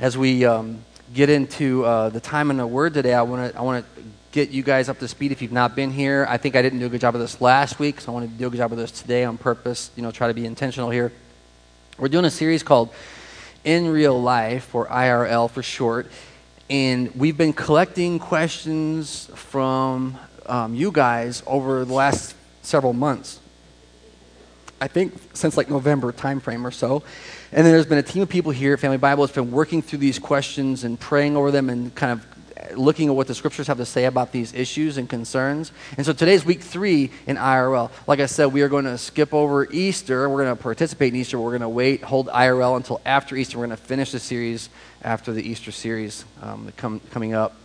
as we um, get into uh, the time in the Word today, I want to I want to get you guys up to speed if you've not been here. I think I didn't do a good job of this last week, so I wanted to do a good job of this today on purpose. You know, try to be intentional here. We're doing a series called In Real Life, or IRL for short, and we've been collecting questions from um, you guys over the last several months. I think since like November timeframe or so. And then there's been a team of people here at Family Bible that's been working through these questions and praying over them and kind of looking at what the scriptures have to say about these issues and concerns. And so today's week three in IRL. Like I said, we are going to skip over Easter. We're going to participate in Easter. We're going to wait, hold IRL until after Easter. We're going to finish the series after the Easter series um, come, coming up.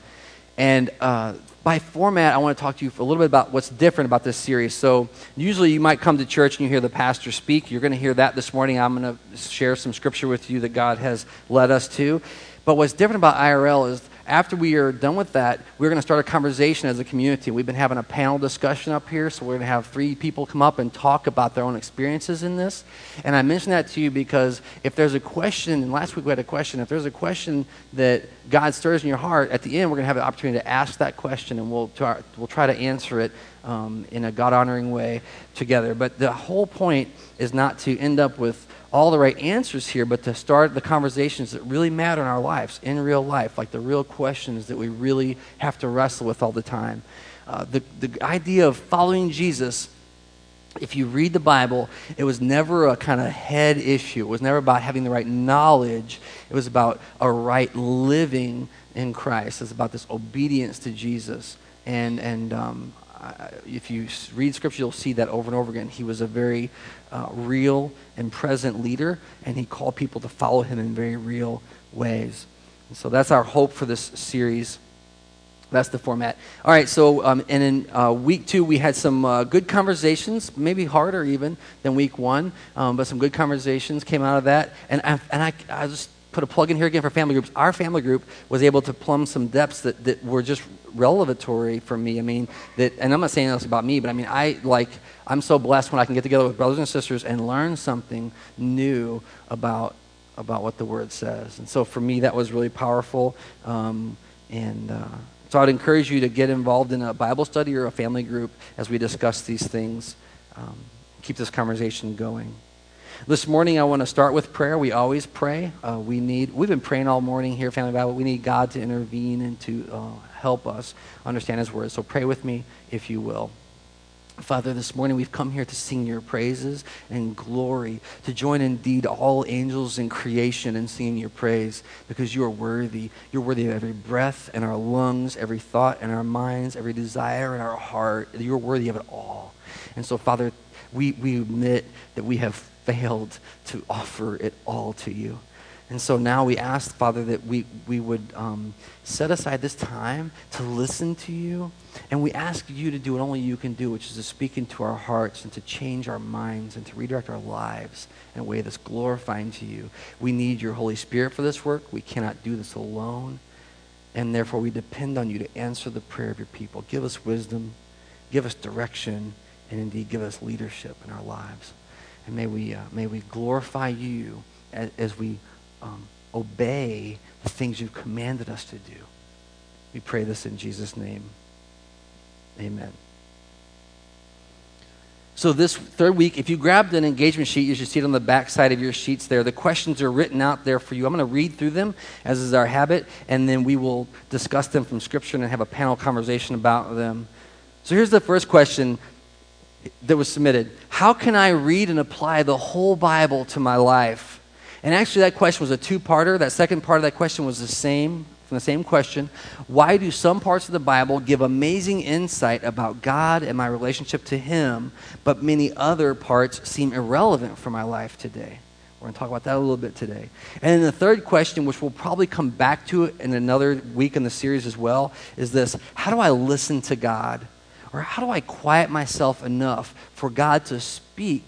And uh, by format, I want to talk to you a little bit about what's different about this series. So, usually you might come to church and you hear the pastor speak. You're going to hear that this morning. I'm going to share some scripture with you that God has led us to. But what's different about IRL is after we are done with that, we're going to start a conversation as a community. We've been having a panel discussion up here, so we're going to have three people come up and talk about their own experiences in this. And I mention that to you because if there's a question, and last week we had a question, if there's a question that God stirs in your heart, at the end we're going to have an opportunity to ask that question, and we'll try, we'll try to answer it um, in a God honoring way together. But the whole point is not to end up with all the right answers here, but to start the conversations that really matter in our lives, in real life, like the real questions that we really have to wrestle with all the time. Uh, the, the idea of following Jesus, if you read the Bible, it was never a kind of head issue. It was never about having the right knowledge, it was about a right living in Christ. It's about this obedience to Jesus. And, and um, if you read Scripture, you'll see that over and over again. He was a very uh, real and present leader, and he called people to follow him in very real ways. And so that's our hope for this series. That's the format. All right, so, um, and in uh, week two, we had some uh, good conversations, maybe harder even than week one, um, but some good conversations came out of that. And I, and I, I just put a plug in here again for family groups. Our family group was able to plumb some depths that, that were just revelatory for me. I mean, that, and I'm not saying this about me, but I mean, I like, I'm so blessed when I can get together with brothers and sisters and learn something new about about what the word says. And so for me, that was really powerful. Um, and uh, so I'd encourage you to get involved in a Bible study or a family group as we discuss these things. Um, keep this conversation going. This morning, I want to start with prayer. We always pray. Uh, we need, we've been praying all morning here, Family Bible. We need God to intervene and to uh, help us understand His Word. So pray with me, if you will. Father, this morning we've come here to sing your praises and glory, to join indeed all angels in creation in singing your praise, because you are worthy. You're worthy of every breath in our lungs, every thought in our minds, every desire in our heart. You're worthy of it all. And so, Father, we, we admit that we have failed to offer it all to you. And so now we ask, Father, that we, we would um, set aside this time to listen to you. And we ask you to do what only you can do, which is to speak into our hearts and to change our minds and to redirect our lives in a way that's glorifying to you. We need your Holy Spirit for this work. We cannot do this alone. And therefore, we depend on you to answer the prayer of your people. Give us wisdom, give us direction, and indeed give us leadership in our lives. And may we, uh, may we glorify you as, as we um, obey the things you've commanded us to do. We pray this in Jesus' name. Amen. So, this third week, if you grabbed an engagement sheet, you should see it on the back side of your sheets there. The questions are written out there for you. I'm going to read through them, as is our habit, and then we will discuss them from Scripture and have a panel conversation about them. So, here's the first question that was submitted How can I read and apply the whole Bible to my life? And actually, that question was a two parter. That second part of that question was the same, from the same question. Why do some parts of the Bible give amazing insight about God and my relationship to Him, but many other parts seem irrelevant for my life today? We're going to talk about that a little bit today. And then the third question, which we'll probably come back to in another week in the series as well, is this How do I listen to God? Or how do I quiet myself enough for God to speak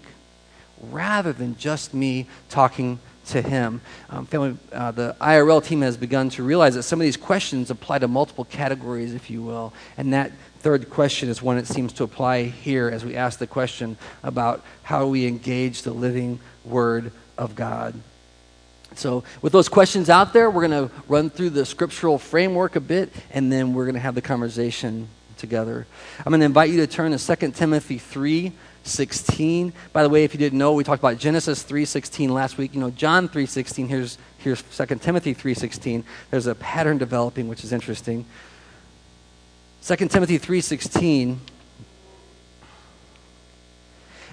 rather than just me talking to Him? Um, family, uh, the IRL team has begun to realize that some of these questions apply to multiple categories, if you will. And that third question is one that seems to apply here as we ask the question about how we engage the living Word of God. So, with those questions out there, we're going to run through the scriptural framework a bit, and then we're going to have the conversation together. I'm going to invite you to turn to 2 Timothy 3 16. By the way, if you didn't know, we talked about Genesis 3:16 last week. You know, John 3:16. Here's here's 2 Timothy 3:16. There's a pattern developing, which is interesting. 2 Timothy 3:16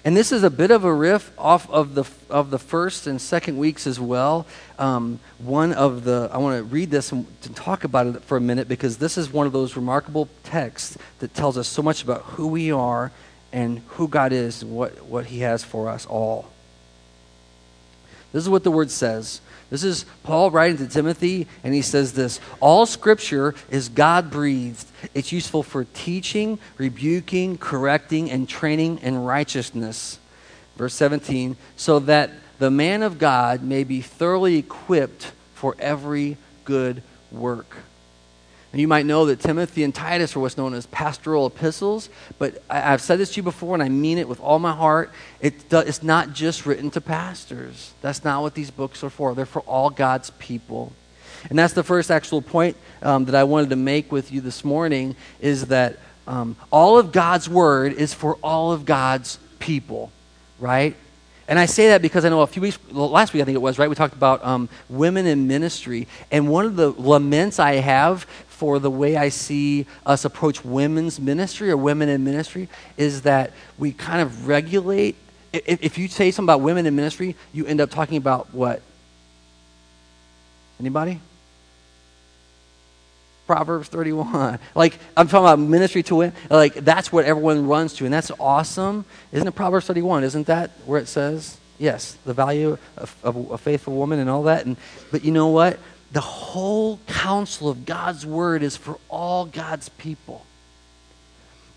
and this is a bit of a riff off of the, of the first and second weeks as well. Um, one of the, I want to read this and talk about it for a minute because this is one of those remarkable texts that tells us so much about who we are and who God is and what, what He has for us all. This is what the word says this is Paul writing to Timothy, and he says this All scripture is God breathed. It's useful for teaching, rebuking, correcting, and training in righteousness. Verse 17, so that the man of God may be thoroughly equipped for every good work. And you might know that Timothy and Titus are what's known as pastoral epistles, but I, have said this to you before, and I mean it with all my heart. It, it's not just written to pastors. That's not what these books are for. They're for all God's people. And that's the first actual point um, that I wanted to make with you this morning is that um, all of God's word is for all of God's people, right? And I say that because I know a few weeks, last week I think it was, right? We talked about um, women in ministry. And one of the laments I have for the way I see us approach women's ministry or women in ministry is that we kind of regulate. If, if you say something about women in ministry, you end up talking about what? Anybody? Proverbs 31. Like, I'm talking about ministry to women. Like, that's what everyone runs to, and that's awesome. Isn't it Proverbs 31? Isn't that where it says, yes, the value of, of a faithful woman and all that? And, but you know what? the whole counsel of God's word is for all God's people.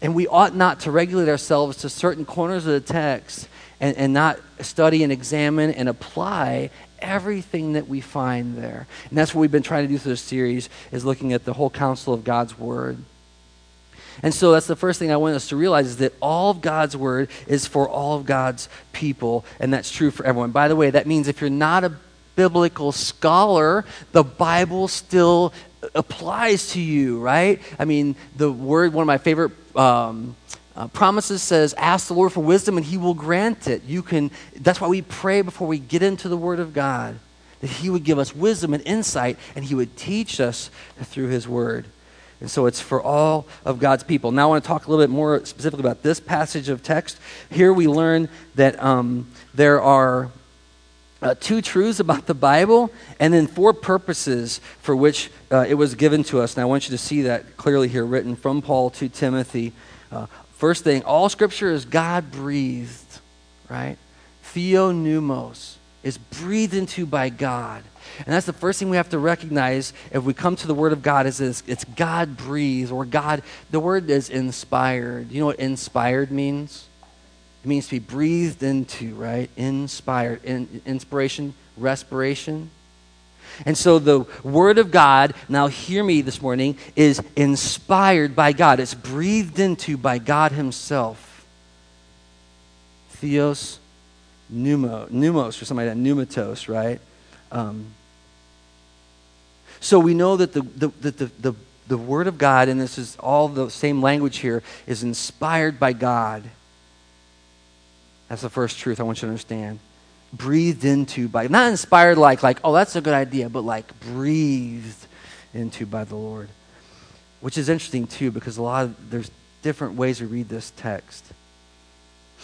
And we ought not to regulate ourselves to certain corners of the text and, and not study and examine and apply everything that we find there. And that's what we've been trying to do through this series is looking at the whole counsel of God's word. And so that's the first thing I want us to realize is that all of God's word is for all of God's people, and that's true for everyone. By the way, that means if you're not a biblical scholar, the Bible still applies to you, right? I mean, the word, one of my favorite um, uh, promises says, Ask the Lord for wisdom and he will grant it. You can, that's why we pray before we get into the Word of God, that he would give us wisdom and insight and he would teach us through his Word. And so it's for all of God's people. Now I want to talk a little bit more specifically about this passage of text. Here we learn that um, there are uh, two truths about the Bible, and then four purposes for which uh, it was given to us. And I want you to see that clearly here, written from Paul to Timothy. Uh, first thing, all Scripture is God breathed, right? Theopneustos is breathed into by God. And that's the first thing we have to recognize if we come to the Word of God is this, it's God breathed, or God, the word is inspired. You know what inspired means? It means to be breathed into, right? Inspired. In, inspiration, respiration. And so the Word of God, now hear me this morning, is inspired by God. It's breathed into by God Himself. Theos, pneumo, pneumos, or something like that, pneumatos, right? Um, so we know that the, the, the, the, the, the Word of God, and this is all the same language here, is inspired by God. That's the first truth I want you to understand. Breathed into by, not inspired like, like, oh, that's a good idea, but like breathed into by the Lord. Which is interesting too, because a lot of, there's different ways to read this text.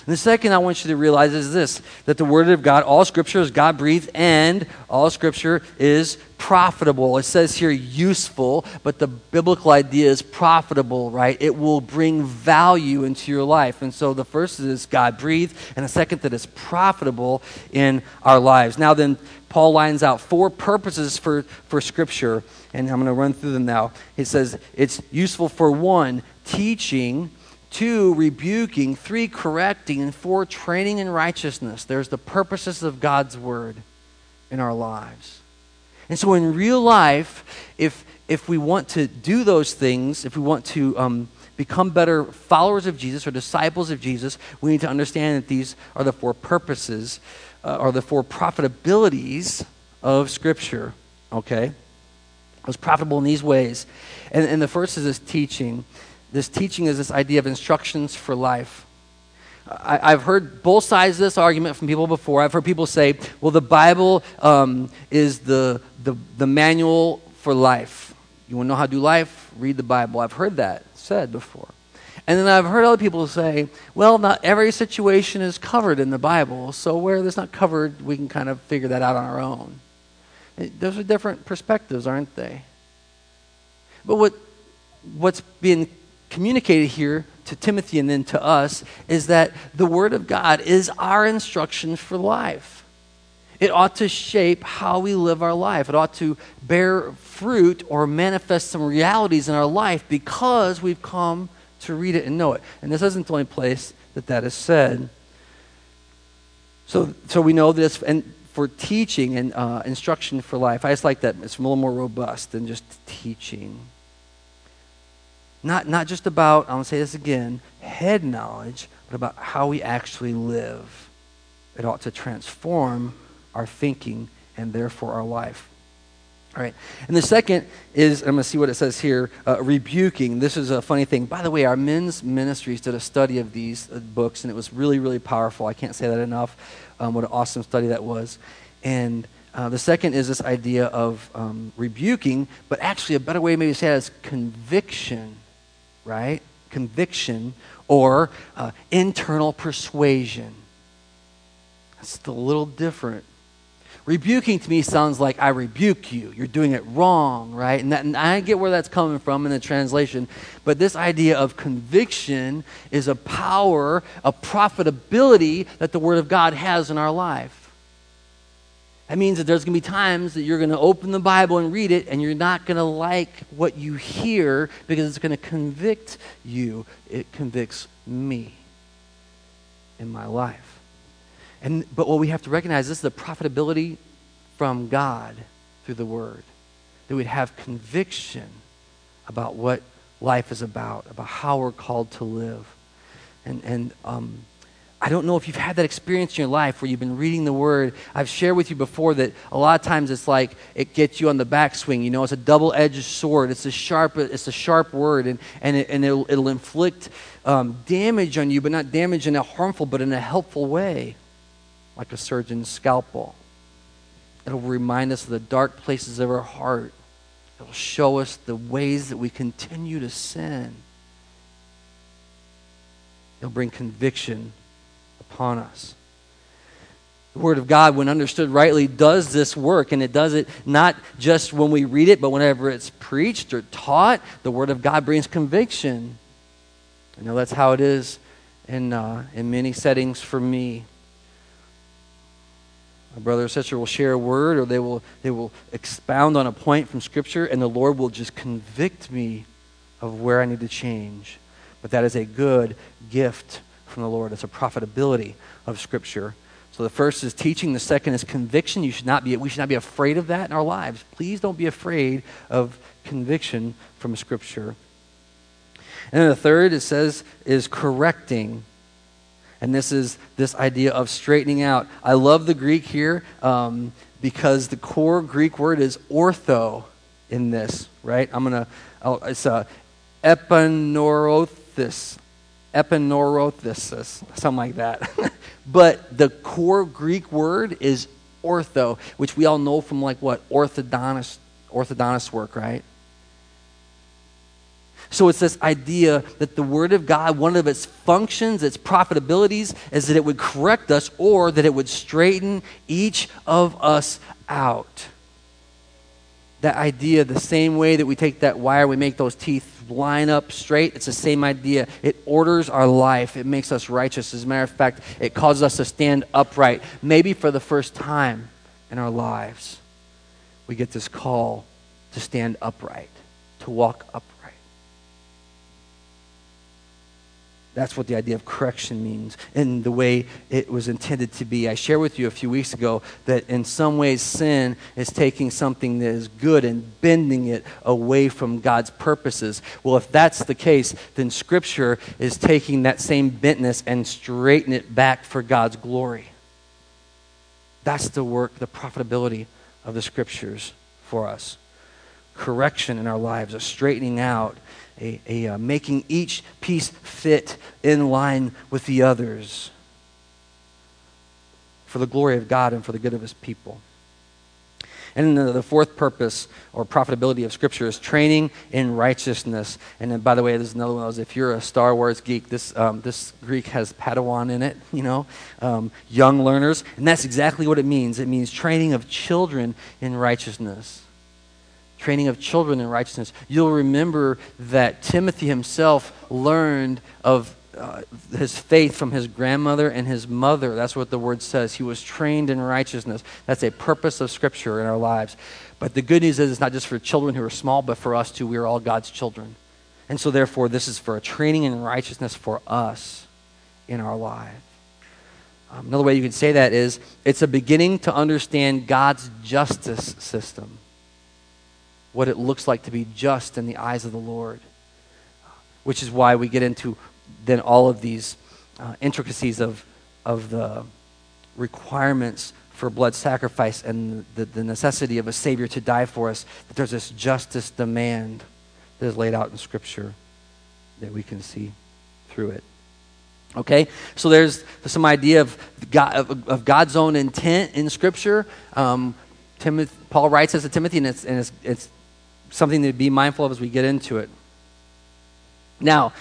And the second I want you to realize is this that the Word of God, all Scripture is God breathed, and all Scripture is profitable. It says here useful, but the biblical idea is profitable, right? It will bring value into your life. And so the first is God breathed, and the second that it's profitable in our lives. Now, then, Paul lines out four purposes for, for Scripture, and I'm going to run through them now. He says it's useful for one, teaching two, rebuking, three, correcting, and four, training in righteousness. There's the purposes of God's word in our lives. And so in real life, if, if we want to do those things, if we want to um, become better followers of Jesus or disciples of Jesus, we need to understand that these are the four purposes uh, or the four profitabilities of Scripture, okay? It was profitable in these ways. And, and the first is this teaching. This teaching is this idea of instructions for life. I, have heard both sides of this argument from people before. I've heard people say, well, the Bible um, is the, the, the manual for life. You want to know how to do life? Read the Bible. I've heard that said before. And then I've heard other people say, well, not every situation is covered in the Bible, so where there's not covered, we can kind of figure that out on our own. Those are different perspectives, aren't they? But what, what's being communicated here to Timothy and then to us is that the Word of God is our instruction for life. It ought to shape how we live our life. It ought to bear fruit or manifest some realities in our life because we've come to read it and know it. And this isn't the only place that that is said. So, so we know this, and for teaching and uh, instruction for life, I just like that. It's a little more robust than just teaching. Not, not just about, I'm going to say this again, head knowledge, but about how we actually live. It ought to transform our thinking and therefore our life. All right. And the second is, I'm going to see what it says here uh, rebuking. This is a funny thing. By the way, our men's ministries did a study of these uh, books, and it was really, really powerful. I can't say that enough. Um, what an awesome study that was. And uh, the second is this idea of um, rebuking, but actually, a better way maybe to say that is conviction, right? Conviction or uh, internal persuasion. That's a little different Rebuking to me sounds like I rebuke you. You're doing it wrong, right? And, that, and, I get where that's coming from in the translation. But this idea of conviction is a power, a profitability that the Word of God has in our life. That means that there's going to be times that you're going to open the Bible and read it, and you're not going to like what you hear because it's going to convict you. It convicts me in my life. And, but what we have to recognize this is the profitability from God through the Word. That we'd have conviction about what life is about, about how we're called to live. And, and um, I don't know if you've had that experience in your life where you've been reading the Word. I've shared with you before that a lot of times it's like it gets you on the backswing. You know, it's a double-edged sword. It's a sharp, it's a sharp word, and, and, it, and it'll, it'll inflict um, damage on you, but not damage in a harmful, but in a helpful way like a surgeon's scalpel. It'll remind us of the dark places of our heart. It'll show us the ways that we continue to sin. It'll bring conviction upon us. The Word of God, when understood rightly, does this work, and it does it not just when we read it, but whenever it's preached or taught. The Word of God brings conviction. I know that's how it is in, uh, in many settings for me. A brother or sister will share a word or they will, they will expound on a point from Scripture, and the Lord will just convict me of where I need to change. But that is a good gift from the Lord. It's a profitability of Scripture. So the first is teaching, the second is conviction. You should not be, we should not be afraid of that in our lives. Please don't be afraid of conviction from Scripture. And then the third, it says, is correcting. And this is this idea of straightening out. I love the Greek here um, because the core Greek word is ortho in this, right? I'm going to, it's a epineurothes, epineurothes, something like that. but the core Greek word is ortho, which we all know from like what? Orthodontist, orthodontist work, right? So it's this idea that the Word of God, one of its functions, its profitabilities, is that it would correct us or that it would straighten each of us out. That idea, the same way that we take that wire, we make those teeth line up straight, it's the same idea. It orders our life, it makes us righteous. As a matter of fact, it causes us to stand upright. Maybe for the first time in our lives, we get this call to stand upright, to walk upright. That's what the idea of correction means in the way it was intended to be. I shared with you a few weeks ago that in some ways sin is taking something that is good and bending it away from God's purposes. Well, if that's the case, then Scripture is taking that same bentness and straightening it back for God's glory. That's the work, the profitability of the scriptures for us correction in our lives, a straightening out, a, a uh, making each piece fit in line with the others for the glory of God and for the good of his people. And the, the fourth purpose or profitability of Scripture is training in righteousness. And then, by the way, there's another one of those. If you're a Star Wars geek, this, um, this Greek has Padawan in it, you know, um, young learners. And that's exactly what it means. It means training of children in righteousness training of children in righteousness. You'll remember that Timothy himself learned of uh, his faith from his grandmother and his mother. That's what the word says. He was trained in righteousness. That's a purpose of Scripture in our lives. But the good news is it's not just for children who are small, but for us too. We are all God's children. And so, therefore, this is for a training in righteousness for us in our life. Um, another way you could say that is it's a beginning to understand God's justice system what it looks like to be just in the eyes of the Lord. Which is why we get into then all of these uh, intricacies of, of the requirements for blood sacrifice and the, the necessity of a Savior to die for us, that there's this justice demand that is laid out in Scripture that we can see through it. Okay, so there's some idea of, God, of, of God's own intent in Scripture. Um, Timothy, Paul writes this to Timothy, and it's, and it's, it's something to be mindful of as we get into it. Now,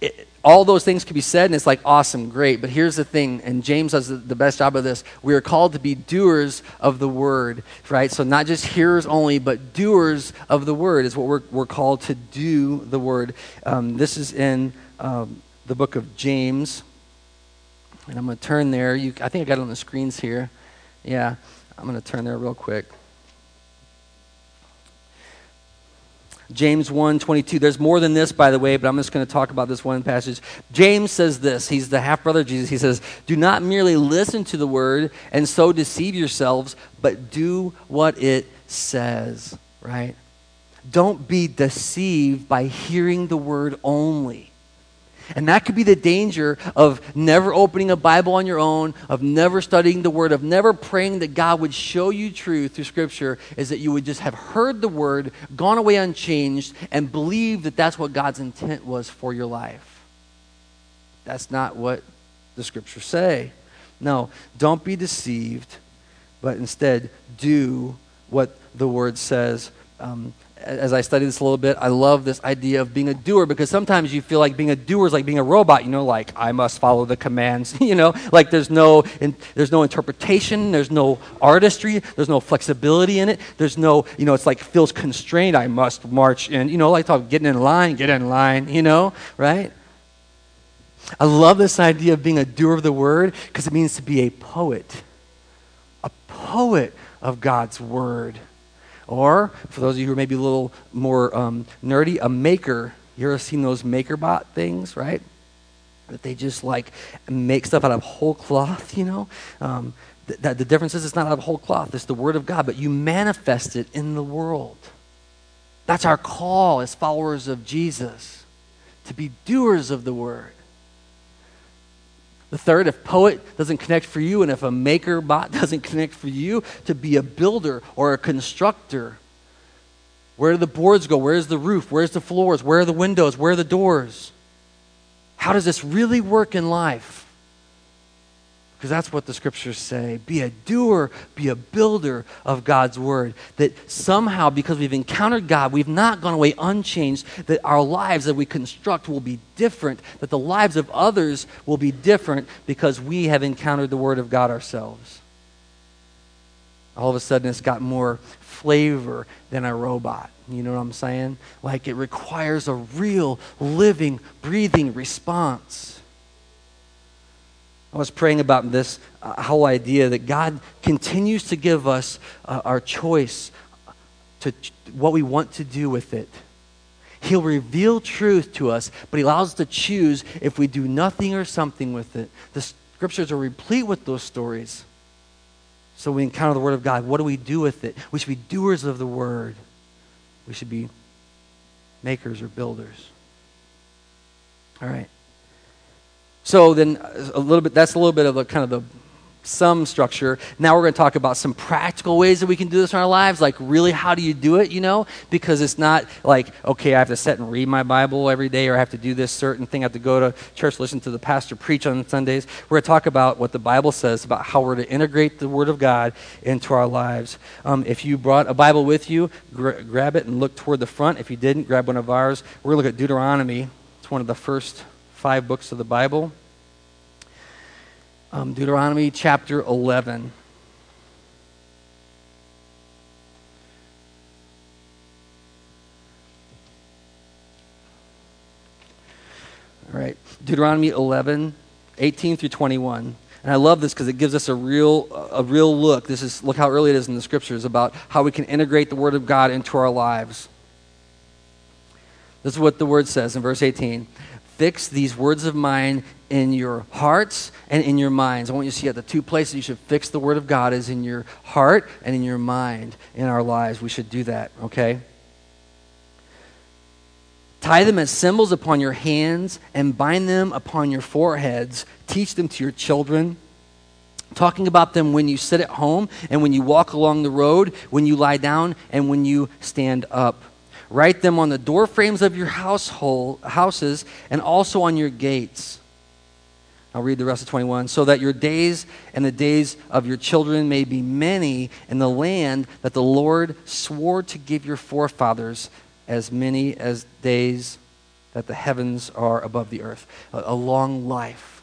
it, all those things can be said, and it's like awesome, great. But here's the thing, and James does the best job of this. We are called to be doers of the word, right? So not just hearers only, but doers of the word is what we're, we're called to do the word. Um, this is in um, the book of James. And I'm going to turn there. You, I think I got it on the screens here. Yeah, I'm going to turn there real quick. James 1 22. There's more than this, by the way, but I'm just going to talk about this one passage. James says this. He's the half brother of Jesus. He says, Do not merely listen to the word and so deceive yourselves, but do what it says, right? Don't be deceived by hearing the word only. And that could be the danger of never opening a Bible on your own, of never studying the Word, of never praying that God would show you truth through Scripture, is that you would just have heard the Word, gone away unchanged, and believe that that's what God's intent was for your life. That's not what the Scriptures say. No, don't be deceived, but instead do what the Word says. Um, as I study this a little bit, I love this idea of being a doer because sometimes you feel like being a doer is like being a robot. You know, like I must follow the commands. you know, like there's no in, there's no interpretation, there's no artistry, there's no flexibility in it. There's no you know, it's like feels constrained. I must march in. You know, like talk getting in line, get in line. You know, right? I love this idea of being a doer of the word because it means to be a poet, a poet of God's word. Or, for those of you who are maybe a little more um, nerdy, a maker. You ever seen those MakerBot things, right? That they just like make stuff out of whole cloth, you know? Um, th- that the difference is it's not out of whole cloth, it's the Word of God, but you manifest it in the world. That's our call as followers of Jesus, to be doers of the Word. The third, if poet doesn't connect for you, and if a maker bot doesn't connect for you, to be a builder or a constructor. Where do the boards go? Where's the roof? Where's the floors? Where are the windows? Where are the doors? How does this really work in life? Because that's what the scriptures say. Be a doer, be a builder of God's word. That somehow, because we've encountered God, we've not gone away unchanged, that our lives that we construct will be different, that the lives of others will be different because we have encountered the word of God ourselves. All of a sudden, it's got more flavor than a robot. You know what I'm saying? Like it requires a real, living, breathing response. I was praying about this uh, whole idea that God continues to give us uh, our choice to ch- what we want to do with it. He'll reveal truth to us, but He allows us to choose if we do nothing or something with it. The scriptures are replete with those stories. So we encounter the Word of God. What do we do with it? We should be doers of the Word. We should be makers or builders. All right. So then a little bit that's a little bit of a kind of the some structure. Now we're going to talk about some practical ways that we can do this in our lives. Like, really, how do you do it, you know? Because it's not like, okay, I have to sit and read my Bible every day or I have to do this certain thing. I have to go to church, listen to the pastor preach on Sundays. We're going to talk about what the Bible says about how we're to integrate the Word of God into our lives. Um, if you brought a Bible with you, gra- grab it and look toward the front. If you didn't, grab one of ours. We're going to look at Deuteronomy. It's one of the first five books of the Bible um, Deuteronomy chapter 11. All right, Deuteronomy 11, 18 through 21. And I love this because it gives us a real, a real look. This is, look how early it is in the scriptures about how we can integrate the Word of God into our lives. This is what the Word says in verse 18 Fix these words of mine in your hearts and in your minds. I want you to see that the two places you should fix the Word of God is in your heart and in your mind in our lives. We should do that, okay? Tie them as symbols upon your hands and bind them upon your foreheads. Teach them to your children. Talking about them when you sit at home and when you walk along the road, when you lie down and when you stand up. Write them on the door frames of your household, houses and also on your gates. I'll read the rest of 21. So that your days and the days of your children may be many in the land that the Lord swore to give your forefathers, as many as days that the heavens are above the earth. A, a long life,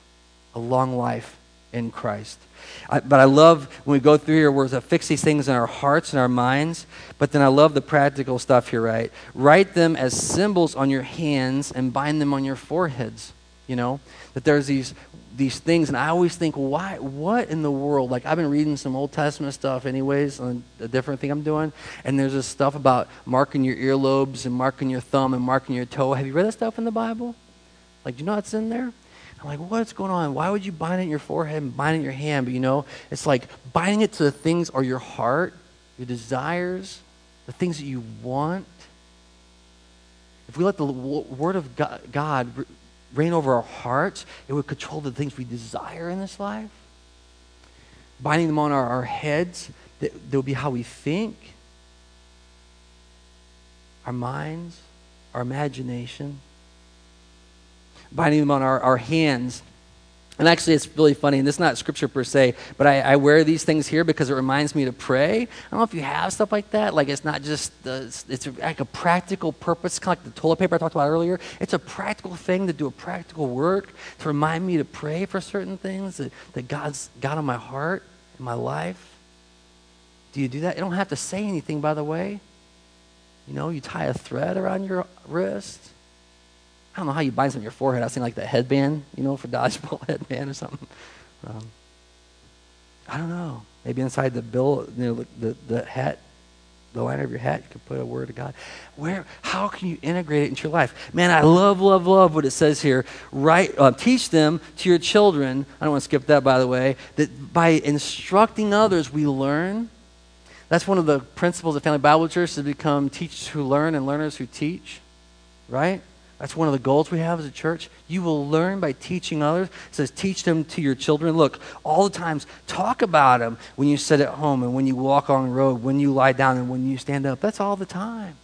a long life in Christ. I, but I love when we go through here, we're to fix these things in our hearts and our minds. But then I love the practical stuff here, right? Write them as symbols on your hands and bind them on your foreheads. You know, that there's these these things, and I always think, why? What in the world? Like I've been reading some Old Testament stuff, anyways, on a different thing I'm doing, and there's this stuff about marking your earlobes and marking your thumb and marking your toe. Have you read that stuff in the Bible? Like, do you know what's in there? I'm like, what's going on? Why would you bind it in your forehead and bind it in your hand? But you know, it's like binding it to the things or your heart, your desires, the things that you want. If we let the Word of God reign over our hearts. It would control the things we desire in this life. Binding them on our, our heads, that, that would be how we think, our minds, our imagination. Binding them on our, our hands, and actually, it's really funny, and this is not scripture per se, but I, I, wear these things here because it reminds me to pray. I don't know if you have stuff like that. Like, it's not just, the, it's like a practical purpose, kind of like the toilet paper I talked about earlier. It's a practical thing to do a practical work, to remind me to pray for certain things that, that God's got on my heart, in my life. Do you do that? You don't have to say anything, by the way. You know, you tie a thread around your wrist I don't know how you bind something on your forehead. I was thinking like the headband, you know, for dodgeball headband or something. Um, I don't know. Maybe inside the bill, you know, the, the hat, the liner of your hat, you could put a word of God. Where? How can you integrate it into your life? Man, I love, love, love what it says here. Right, uh, teach them to your children. I don't want to skip that, by the way. That by instructing others, we learn. That's one of the principles of Family Bible Church to become teachers who learn and learners who teach. Right? That's one of the goals we have as a church. You will learn by teaching others. It says, teach them to your children. Look, all the times, talk about them when you sit at home and when you walk on the road, when you lie down and when you stand up. That's all the time.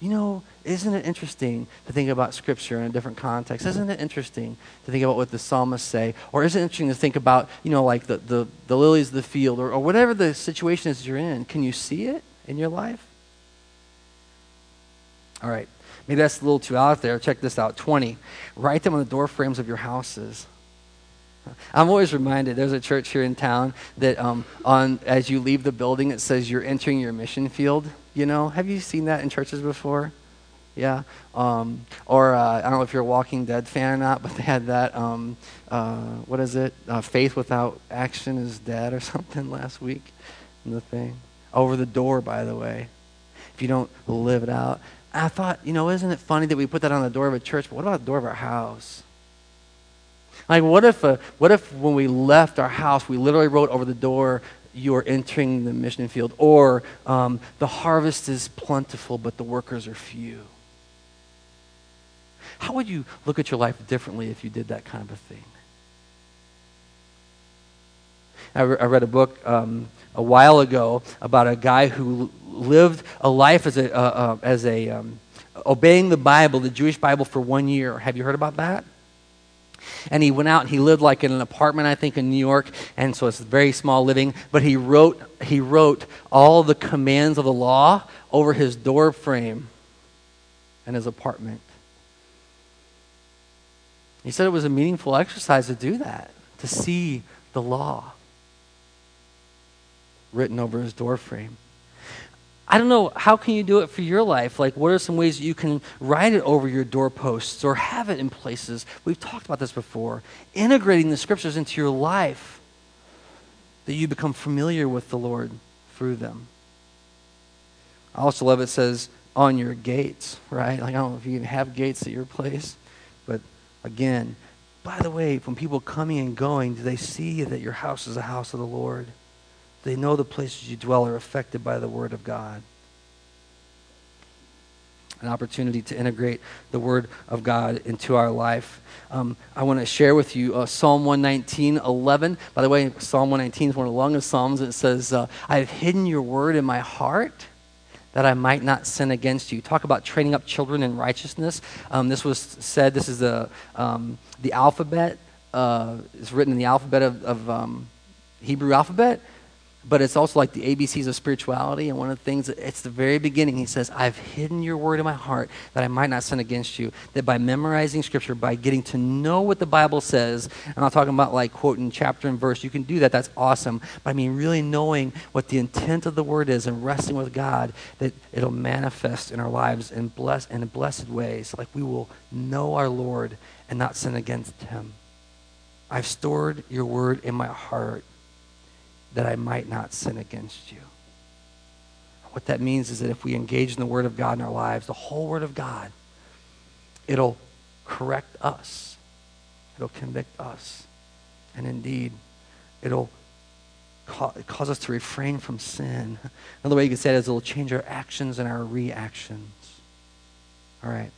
You know, isn't it interesting to think about Scripture in a different context? Isn't it interesting to think about what the psalmists say? Or is it interesting to think about, you know, like the, the, the lilies of the field or, or whatever the situation is you're in? Can you see it in your life? All right. Maybe that's a little too out there. Check this out 20. Write them on the door frames of your houses. I'm always reminded there's a church here in town that um, on as you leave the building it says you're entering your mission field. You know, have you seen that in churches before? Yeah. Um, or uh, I don't know if you're a Walking Dead fan or not, but they had that. Um, uh, what is it? Uh, faith without action is dead or something last week in the thing. Over the door, by the way. If you don't live it out, I thought, you know, isn't it funny that we put that on the door of a church? But what about the door of our house? Like, what if, uh, what if when we left our house, we literally wrote over the door, you are entering the mission field, or um, the harvest is plentiful, but the workers are few? How would you look at your life differently if you did that kind of a thing? I, re- I read a book um, a while ago about a guy who lived a life as a, uh, uh, as a um, obeying the Bible, the Jewish Bible, for one year. Have you heard about that? And he went out and he lived like in an apartment, I think, in New York. And so it's very small living. But he wrote, he wrote all the commands of the law over his door frame in his apartment. He said it was a meaningful exercise to do that, to see the law written over his doorframe. I don't know, how can you do it for your life? Like, what are some ways that you can write it over your doorposts or have it in places? We've talked about this before. Integrating the scriptures into your life that you become familiar with the Lord through them. I also love it says on your gates, right? Like, I don't know if you can have gates at your place, but again, by the way, when people coming and going, do they see that your house is a house of the Lord? They know the places you dwell are affected by the Word of God. An opportunity to integrate the Word of God into our life. Um, I want to share with you uh, Psalm 119, 11. By the way, Psalm 119 is one of the longest Psalms. It says, uh, I have hidden your Word in my heart that I might not sin against you. Talk about training up children in righteousness. Um, this was said, this is the, um, the alphabet. Uh, it's written in the alphabet of, of um, Hebrew alphabet but it's also like the ABCs of spirituality. And one of the things, it's the very beginning. He says, I've hidden your word in my heart that I might not sin against you. That by memorizing scripture, by getting to know what the Bible says, and I'm not talking about like quoting chapter and verse. You can do that. That's awesome. But I mean, really knowing what the intent of the word is and resting with God, that it'll manifest in our lives in, bless, in blessed ways. Like we will know our Lord and not sin against him. I've stored your word in my heart that I might not sin against you. What that means is that if we engage in the Word of God in our lives, the whole Word of God, it'll correct us, it'll convict us, and indeed, it'll cause us to refrain from sin. Another way you can say it is it'll change our actions and our reactions. All right.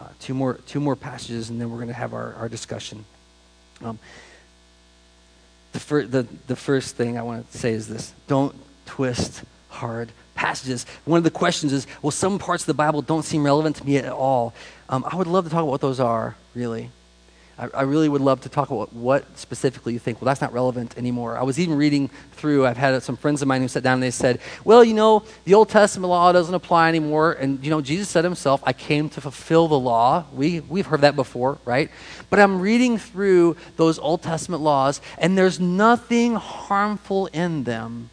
Uh, two more two more passages, and then we're going to have our, our discussion. Um, the, fir- the, the first thing I want to say is this don't twist hard passages. One of the questions is well, some parts of the Bible don't seem relevant to me at all. Um, I would love to talk about what those are, really. I, I, really would love to talk about what specifically you think, well, that's not relevant anymore. I was even reading through, I've had some friends of mine who sat down and they said, well, you know, the Old Testament law doesn't apply anymore. And, you know, Jesus said himself, I came to fulfill the law. We, we've heard that before, right? But I'm reading through those Old Testament laws, and there's nothing harmful in them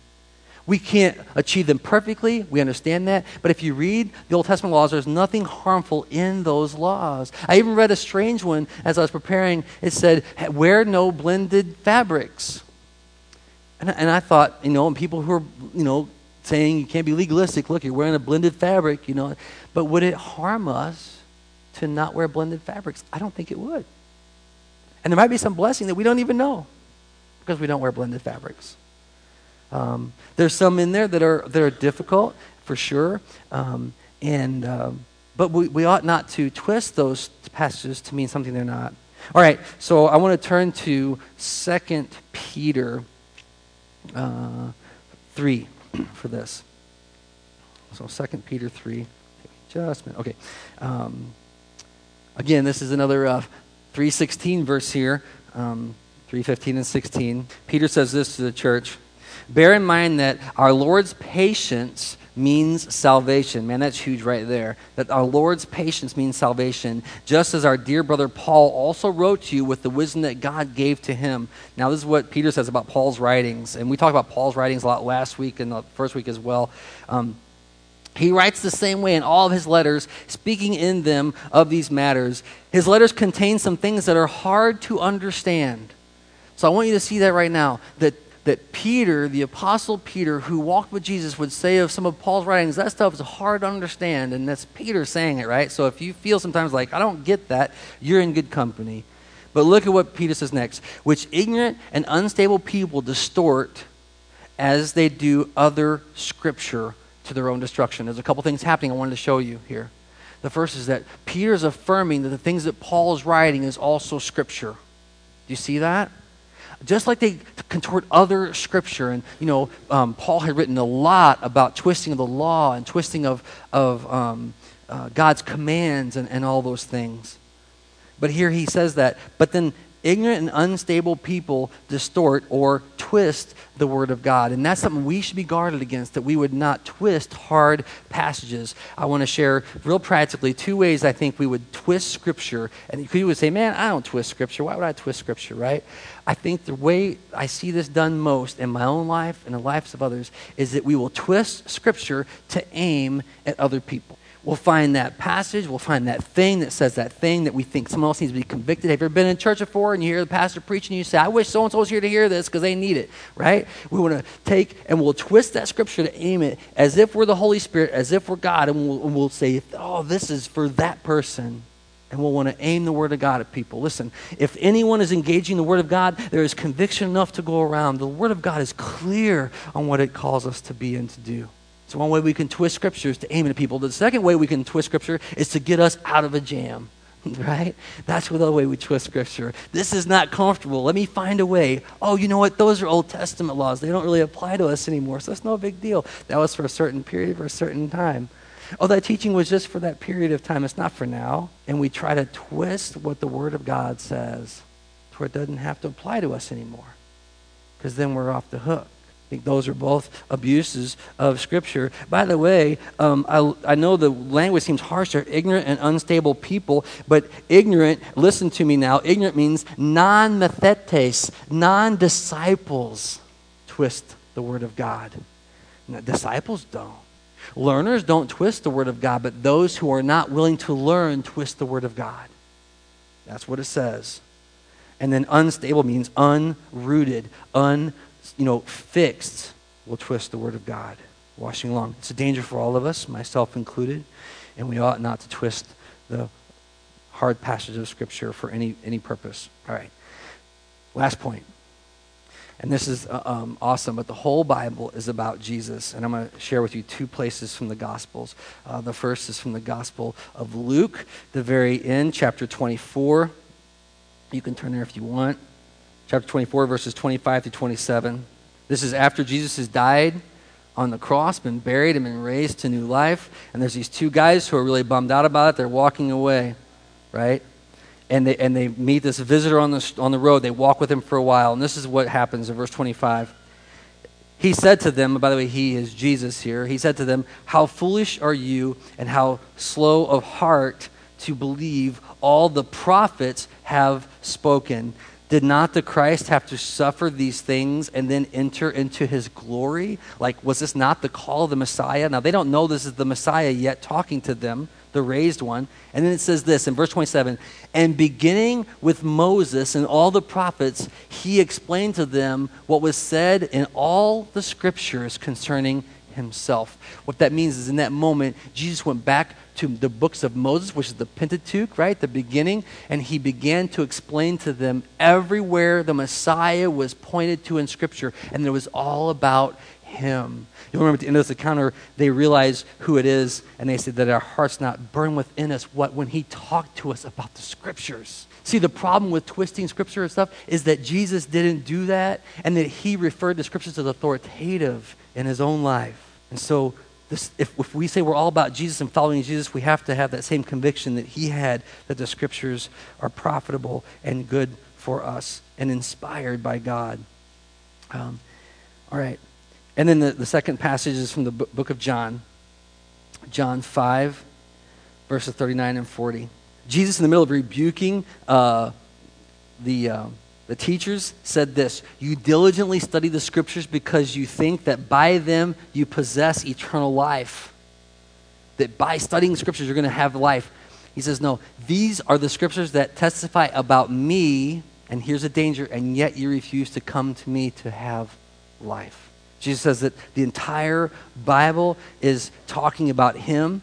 we can't achieve them perfectly. We understand that. But if you read the Old Testament laws, there's nothing harmful in those laws. I even read a strange one as I was preparing. It said, wear no blended fabrics. And, and I thought, you know, and people who are, you know, saying you can't be legalistic, look, you're wearing a blended fabric, you know. But would it harm us to not wear blended fabrics? I don't think it would. And there might be some blessing that we don't even know because we don't wear blended fabrics. Um, there's some in there that are that are difficult for sure, um, and um, but we, we ought not to twist those passages to mean something they're not. All right, so I want to turn to Second Peter uh, three for this. So Second Peter three, just a minute. Okay, um, again, this is another uh, three sixteen verse here. Um, 315 and 16. Peter says this to the church Bear in mind that our Lord's patience means salvation. Man, that's huge right there. That our Lord's patience means salvation, just as our dear brother Paul also wrote to you with the wisdom that God gave to him. Now, this is what Peter says about Paul's writings. And we talked about Paul's writings a lot last week and the first week as well. Um, he writes the same way in all of his letters, speaking in them of these matters. His letters contain some things that are hard to understand. So I want you to see that right now. That that Peter, the Apostle Peter, who walked with Jesus, would say of some of Paul's writings, that stuff is hard to understand, and that's Peter saying it, right? So if you feel sometimes like, I don't get that, you're in good company. But look at what Peter says next which ignorant and unstable people distort as they do other scripture to their own destruction. There's a couple things happening I wanted to show you here. The first is that Peter is affirming that the things that Paul is writing is also scripture. Do you see that? Just like they contort other scripture. And, you know, um, Paul had written a lot about twisting of the law and twisting of, of um, uh, God's commands and, and all those things. But here he says that. But then ignorant and unstable people distort or twist the word of God. And that's something we should be guarded against, that we would not twist hard passages. I want to share real practically two ways I think we would twist scripture. And you would say, man, I don't twist scripture. Why would I twist scripture, right? I think the way I see this done most in my own life and the lives of others is that we will twist scripture to aim at other people. We'll find that passage, we'll find that thing that says that thing that we think someone else needs to be convicted. Have you ever been in church before and you hear the pastor preaching and you say, I wish so and so was here to hear this because they need it, right? We want to take and we'll twist that scripture to aim it as if we're the Holy Spirit, as if we're God, and we'll, and we'll say, oh, this is for that person and we'll want to aim the Word of God at people. Listen, if anyone is engaging the Word of God, there is conviction enough to go around. The Word of God is clear on what it calls us to be and to do. So, one way we can twist scripture is to aim at people. The second way we can twist scripture is to get us out of a jam, right? That's the other way we twist scripture. This is not comfortable. Let me find a way. Oh, you know what? Those are Old Testament laws. They don't really apply to us anymore, so it's no big deal. That was for a certain period, for a certain time. Oh, that teaching was just for that period of time. It's not for now. And we try to twist what the Word of God says to where it doesn't have to apply to us anymore, because then we're off the hook. I think those are both abuses of Scripture. By the way, um, I, I know the language seems harsh. They're ignorant and unstable people, but ignorant, listen to me now, ignorant means non mathetes, non disciples twist the Word of God. Disciples don't. Learners don't twist the Word of God, but those who are not willing to learn twist the Word of God. That's what it says. And then unstable means unrooted, un you know, fixed will twist the word of God washing along. It's a danger for all of us, myself included, and we ought not to twist the hard passage of Scripture for any, any purpose. All right. Last point. And this is uh, um, awesome, but the whole Bible is about Jesus. And I'm going to share with you two places from the Gospels. Uh, the first is from the Gospel of Luke, the very end, chapter 24. You can turn there if you want chapter 24, verses 25 to 27. This is after Jesus has died on the cross, been buried, and been raised to new life. And there's these two guys who are really bummed out about it. They're walking away, right? And they, and they meet this visitor on the, on the road. They walk with him for a while. And this is what happens in verse 25. He said to them, by the way, he is Jesus here. He said to them, How foolish are you, and how slow of heart to believe all the prophets have spoken. Did not the Christ have to suffer these things and then enter into his glory? Like, was this not the call of the Messiah? Now, they don't know this is the Messiah yet talking to them, the raised one. And then it says this in verse 27 And beginning with Moses and all the prophets, he explained to them what was said in all the scriptures concerning himself. What that means is in that moment, Jesus went back to the books of Moses, which is the Pentateuch, right? The beginning. And he began to explain to them everywhere the Messiah was pointed to in Scripture. And it was all about him. You remember at the end of this encounter, they realize who it is, and they said that our hearts not burn within us what when he talked to us about the scriptures. See, the problem with twisting scripture and stuff is that Jesus didn't do that, and that he referred the scriptures as authoritative in his own life. And so this, if, if we say we're all about Jesus and following Jesus, we have to have that same conviction that he had that the scriptures are profitable and good for us and inspired by God. Um, all right. And then the, the second passage is from the book of John, John 5, verses 39 and 40. Jesus, in the middle of rebuking uh, the. Uh, the teachers said this You diligently study the scriptures because you think that by them you possess eternal life. That by studying scriptures you're going to have life. He says, No, these are the scriptures that testify about me, and here's a danger, and yet you refuse to come to me to have life. Jesus says that the entire Bible is talking about him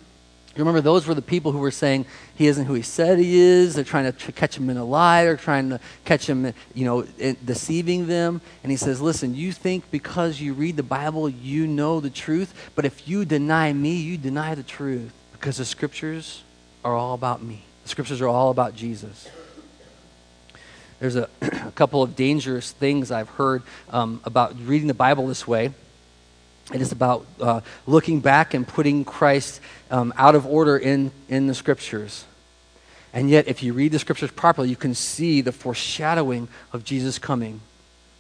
Remember, those were the people who were saying he isn't who he said he is. They're trying to catch him in a lie. They're trying to catch him, you know, deceiving them. And he says, listen, you think because you read the Bible, you know the truth. But if you deny me, you deny the truth. Because the scriptures are all about me. The scriptures are all about Jesus. there's a, a couple of dangerous things I've heard um, about reading the Bible this way. It is about uh, looking back and putting Christ um, out of order in, in the scriptures. And yet, if you read the scriptures properly, you can see the foreshadowing of Jesus coming.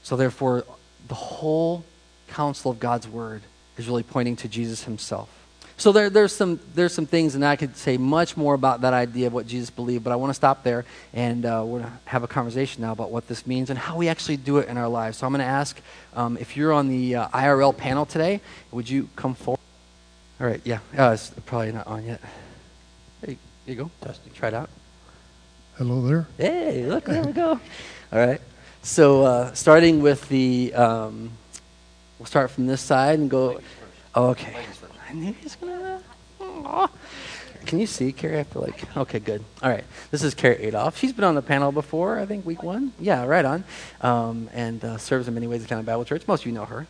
So, therefore, the whole counsel of God's word is really pointing to Jesus himself. So there, there's, some, there's some things, and I could say much more about that idea of what Jesus believed, but I want to stop there, and uh, we're going to have a conversation now about what this means and how we actually do it in our lives. So I'm going to ask um, if you're on the uh, IRL panel today, would you come forward? All right, yeah, uh, it's probably not on yet. There you, you go. Testing. Try it out. Hello there. Hey, look, there we go. All right. So uh, starting with the, um, we'll start from this side and go. Oh, okay. I knew he was gonna. Can you see Carrie? I feel like. Okay, good. All right. This is Carrie Adolph. She's been on the panel before. I think week one. Yeah, right on. Um, and uh, serves in many ways at County Bible Church. Most of you know her.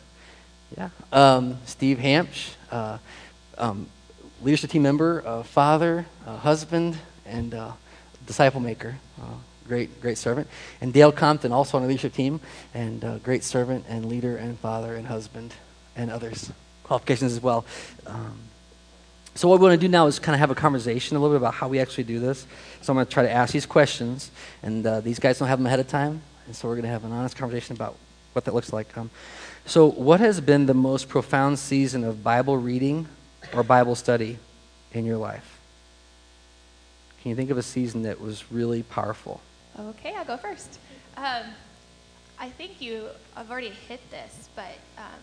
Yeah. Um, Steve Hampsh, uh, um, leadership team member, uh, father, uh, husband, and uh, disciple maker. Uh, great, great servant. And Dale Compton, also on the leadership team, and uh, great servant and leader and father and husband and others qualifications as well. Um, so what we want to do now is kind of have a conversation a little bit about how we actually do this. So I'm going to try to ask these questions, and uh, these guys don't have them ahead of time, and so we're going to have an honest conversation about what that looks like. Um, so, what has been the most profound season of Bible reading or Bible study in your life? Can you think of a season that was really powerful? Okay, I'll go first. Um, I think you, I've already hit this, but um,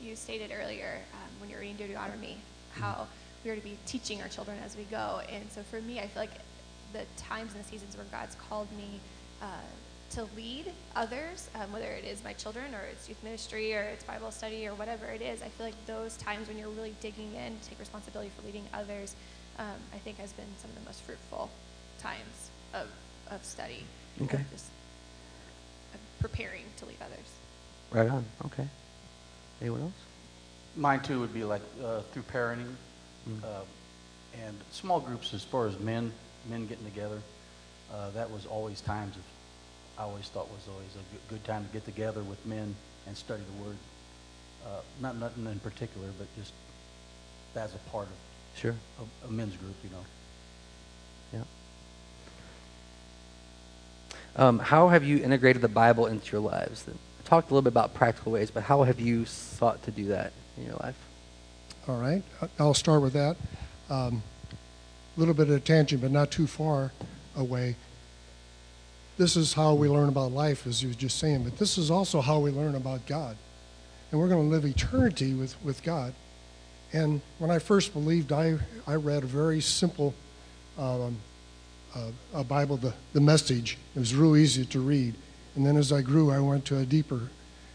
you stated earlier um, when you were reading Deuteronomy how we are to be teaching our children as we go. And so for me, I feel like the times and the seasons where God's called me uh, to lead others, um, whether it is my children or it's youth ministry or it's Bible study or whatever it is, I feel like those times when you're really digging in, to take responsibility for leading others, um, I think has been some of the most fruitful times of, of study. Okay. Of just of preparing to lead others. Right on. Okay. Anyone else? Mine too would be like uh, through parenting Mm. uh, and small groups as far as men, men getting together. Uh, that was always times of, I always thought was always a good, good time to get together with men and study the Word. Uh, not nothing in particular, but just as a part of Sure. a, a men's group, you know. Yeah. Um, how have you integrated the Bible into your lives? I talked a little bit about practical ways, but how have you sought to do that in your life? All right, I'll start with that. A um, little bit of a tangent, but not too far away. This is how we learn about life, as you were just saying, but this is also how we learn about God. And we're going to live eternity with, with God. And when I first believed, I, I read a very simple um, uh, a Bible, the, the message. It was real easy to read. And then as I grew, I went to a deeper,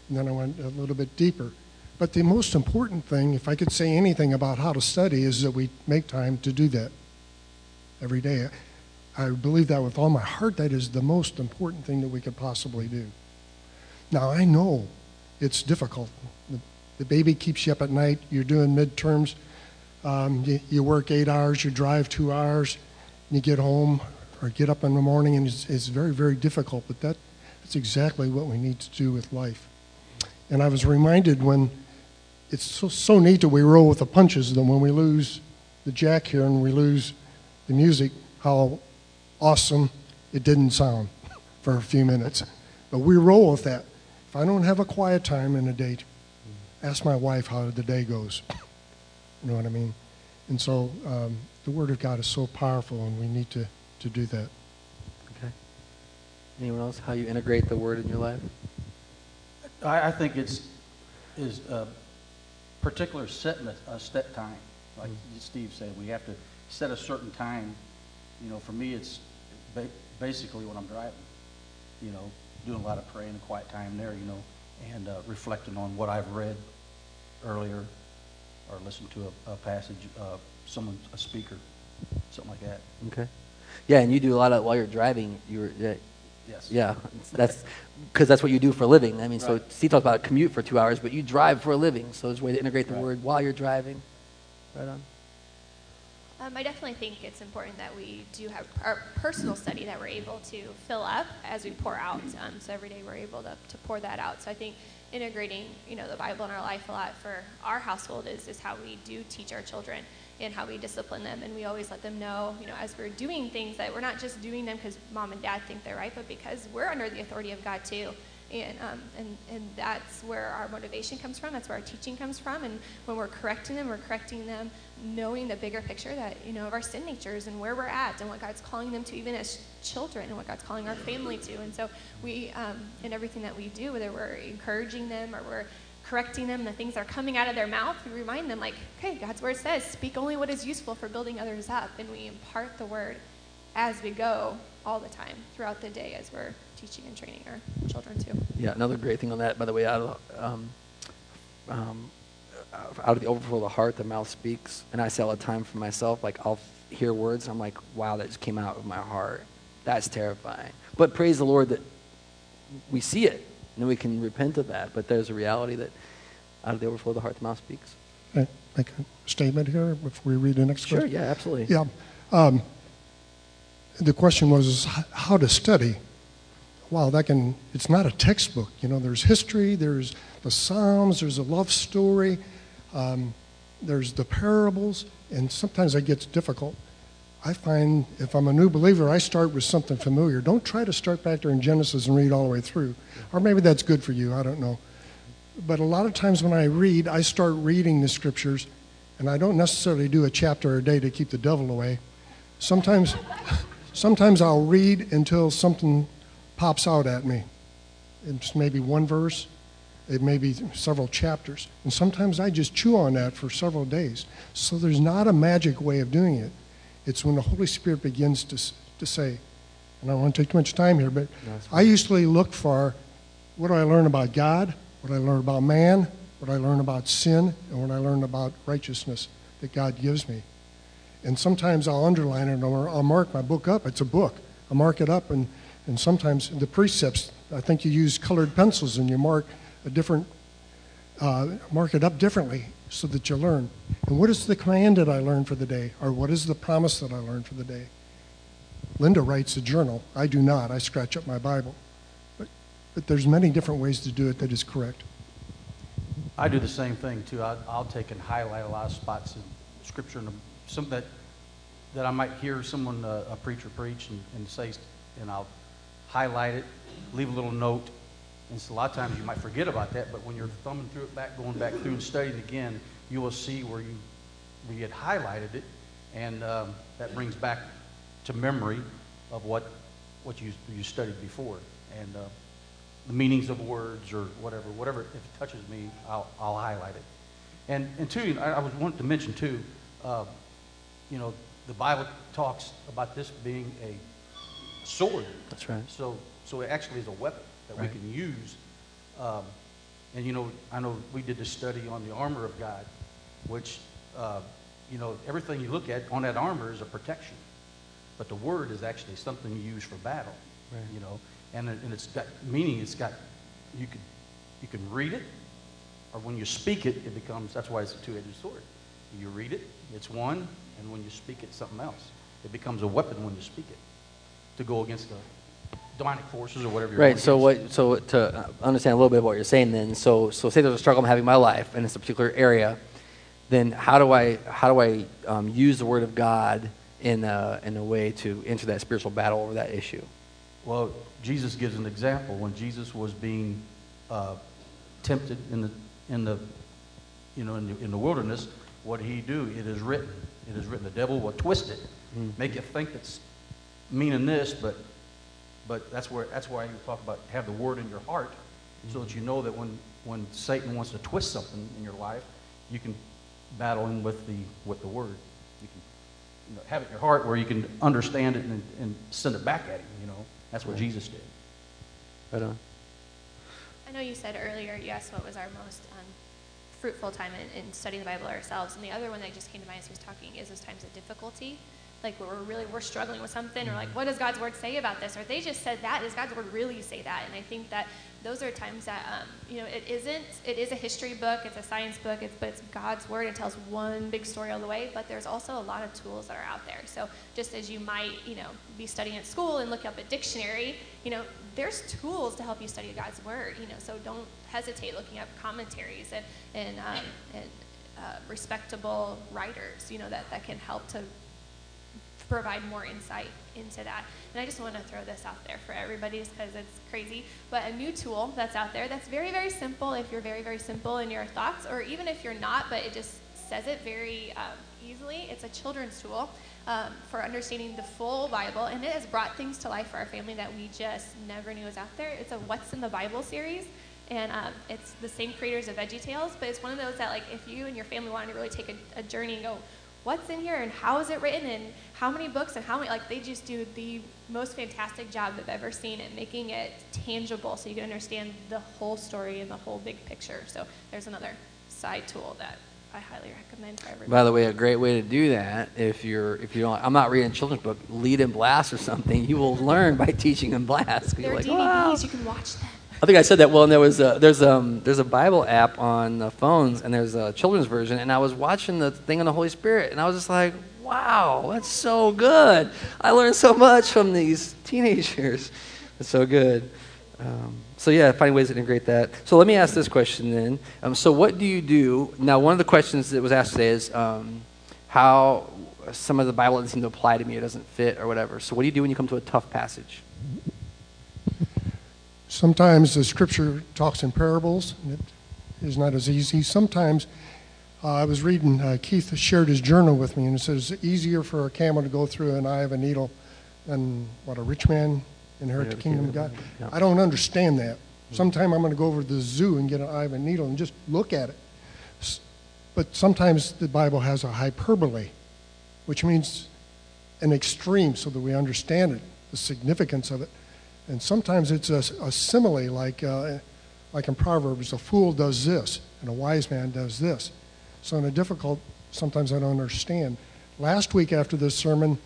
and then I went a little bit deeper. But the most important thing, if I could say anything about how to study, is that we make time to do that every day. I believe that with all my heart. That is the most important thing that we could possibly do. Now, I know it's difficult. The, the baby keeps you up at night. You're doing midterms. Um, you, you, work eight hours, you drive two hours, and you get home or get up in the morning, and it's, it's very, very difficult. But that, that's exactly what we need to do with life. And I was reminded when it's so, so neat that we roll with the punches. Then when we lose the jack here and we lose the music, how awesome it didn't sound for a few minutes. But we roll with that. If I don't have a quiet time in a day, ask my wife how the day goes. You know what I mean? And so um, the Word of God is so powerful, and we need to, to do that. Okay. Anyone else? How you integrate the Word in your life? I, I think it's is uh, particular setting a, a set time. Like mm-hmm. Steve said, we have to set a certain time. You know, for me, it's ba- basically when I'm driving. You know, doing a lot of praying and quiet time there. You know, and uh, reflecting on what I've read earlier, or listened to a, a passage, uh, someone, a speaker, something like that. Okay. Yeah, and you do a lot of while you're driving. You're Yes. Yeah, that's because that's what you do for a living. I mean, right. so Steve talks about a commute for two hours, but you drive for a living. So there's a way to integrate the right. word while you're driving. Right on. Um, I definitely think it's important that we do have our personal study that we're able to fill up as we pour out. Um, so every day we're able to, to pour that out. So I think integrating, you know, the Bible in our life a lot for our household is, is how we do teach our children and how we discipline them. And we always let them know, you know, as we're doing things that we're not just doing them because mom and dad think they're right, but because we're under the authority of God too. And, um, and, and that's where our motivation comes from. That's where our teaching comes from. And when we're correcting them, we're correcting them knowing the bigger picture that, you know, of our sin natures and where we're at and what God's calling them to, even as children, and what God's calling our family to. And so we, um, in everything that we do, whether we're encouraging them or we're correcting them, the things that are coming out of their mouth, we remind them, like, okay, God's word says, speak only what is useful for building others up. And we impart the word as we go all the time throughout the day as we're teaching and training our children too. Yeah, another great thing on that, by the way, out of, um, um, out of the overflow of the heart, the mouth speaks. And I say all the time for myself, like I'll hear words, and I'm like, wow, that just came out of my heart. That's terrifying. But praise the Lord that we see it, and we can repent of that. But there's a reality that out of the overflow of the heart, the mouth speaks. Can I make a statement here before we read the next Sure, question? yeah, absolutely. Yeah. Um, the question was how to study. Wow, that can, it's not a textbook. You know, there's history, there's the Psalms, there's a love story, um, there's the parables, and sometimes that gets difficult. I find if I'm a new believer, I start with something familiar. Don't try to start back there in Genesis and read all the way through. Or maybe that's good for you, I don't know. But a lot of times when I read, I start reading the scriptures, and I don't necessarily do a chapter a day to keep the devil away. Sometimes, sometimes I'll read until something pops out at me. It's maybe one verse, it may be several chapters. And sometimes I just chew on that for several days. So there's not a magic way of doing it. It's when the Holy Spirit begins to, to say, and I don't want to take too much time here, but that's I usually look for what do I learn about God, what do I learn about man, what do I learn about sin, and what I learn about righteousness that God gives me. And sometimes I'll underline it or I'll mark my book up. It's a book. I mark it up, and, and sometimes the precepts, I think you use colored pencils and you mark a different, uh, mark it up differently so that you learn. And what is the command that I learned for the day? Or what is the promise that I learned for the day? Linda writes a journal. I do not. I scratch up my Bible. But, but there's many different ways to do it that is correct. I do the same thing too. I, I'll take and highlight a lot of spots in Scripture and some that that I might hear someone, uh, a preacher, preach and, and say, and I'll highlight it, leave a little note. And so a lot of times you might forget about that, but when you're thumbing through it back, going back through and studying again, you will see where you where you had highlighted it, and um, that brings back to memory of what what you you studied before. And uh, the meanings of words or whatever, whatever, if it touches me, I'll, I'll highlight it. And, and two, I, I was wanting to mention too, uh, you know, the Bible talks about this being a sword. That's right. So, so it actually is a weapon that Right. we can use. Um, and you know, I know we did this study on the armor of God, which, uh, you know, everything you look at on that armor is a protection. But the word is actually something you use for battle. Right. You know, and, and it's got meaning. It's got you can you can read it, or when you speak it, it becomes. That's why it's a two-edged sword. You read it, it's one, and when you speak it, something else. It becomes a weapon when you speak it to go against the demonic forces or whatever. You're Right. So what? So to understand a little bit of what you're saying, then, so so say there's a struggle I'm having in my life, and it's a particular area, then how do I how do I um, use the Word of God in a, in a way to enter that spiritual battle over that issue? Well, Jesus gives an example when Jesus was being uh, tempted in the in the you know in the, in the wilderness. What did he do? It is written. It is written. The devil will twist it, make you think it's meaning this, but but that's where that's why you talk about have the word in your heart, so that you know that when when Satan wants to twist something in your life, you can battle him with the with the word. You can you know, have it in your heart where you can understand it and, and send it back at him. You know, that's what Right. Jesus did. Right on. I know you said earlier, you asked what was our most um, fruitful time in, in studying the Bible ourselves. And the other one that just came to mind as he was talking is those times of difficulty. Like we're really we're struggling with something, or like what does God's word say about this? Or they just said that. Does God's word really say that? And I think that those are times that um, you know it isn't. It is a history book. It's a science book. It's but it's God's word. It tells one big story all the way. But there's also a lot of tools that are out there. So just as you might you know be studying at school and look up a dictionary, you know there's tools to help you study God's word. You know so don't hesitate looking up commentaries and and um, and uh, respectable writers. You know that that can help to provide more insight into that. And I just want to throw this out there for everybody because it's crazy. But a new tool that's out there that's very, very simple if you're very, very simple in your thoughts, or even if you're not, but it just says it very um, easily. It's a children's tool um, for understanding the full Bible, and it has brought things to life for our family that we just never knew was out there. It's a What's in the Bible series. And um, it's the same creators of Veggie Tales, but it's one of those that, like, if you and your family wanted to really take a, a journey and go, what's in here and how is it written and how many books and how many like they just do the most fantastic job I've ever seen at making it tangible so you can understand the whole story and the whole big picture. So there's another side tool that I highly recommend for everybody. By the way, a great way to do that if you're if you don't I'm not reading children's book, lead in blast or something. You will learn by teaching in blast. There are like, DVDs, wow. you can watch them. I think I said that well, and there was a, there's um there's a Bible app on the phones, and there's a children's version, and I was watching the thing on the Holy Spirit, and I was just like, wow, that's so good. I learned so much from these teenagers. It's so good. Um, so yeah, finding ways to integrate that. So let me ask this question then. Um, so what do you do now? One of the questions that was asked today is um, how some of the Bible doesn't seem to apply to me, it doesn't fit, or whatever. So what do you do when you come to a tough passage? Sometimes the scripture talks in parables, and it is not as easy. Sometimes uh, I was reading, uh, Keith shared his journal with me, and it says it's easier for a camel to go through an eye of a needle than what a rich man inherit the kingdom of God. Yeah. I don't understand that. Sometime I'm going to go over to the zoo and get an eye of a needle and just look at it. But sometimes the Bible has a hyperbole, which means an extreme so that we understand it, the significance of it. And sometimes it's a, a simile, like, uh, like in Proverbs, a fool does this and a wise man does this. So in a difficult, sometimes I don't understand. Last week after this sermon,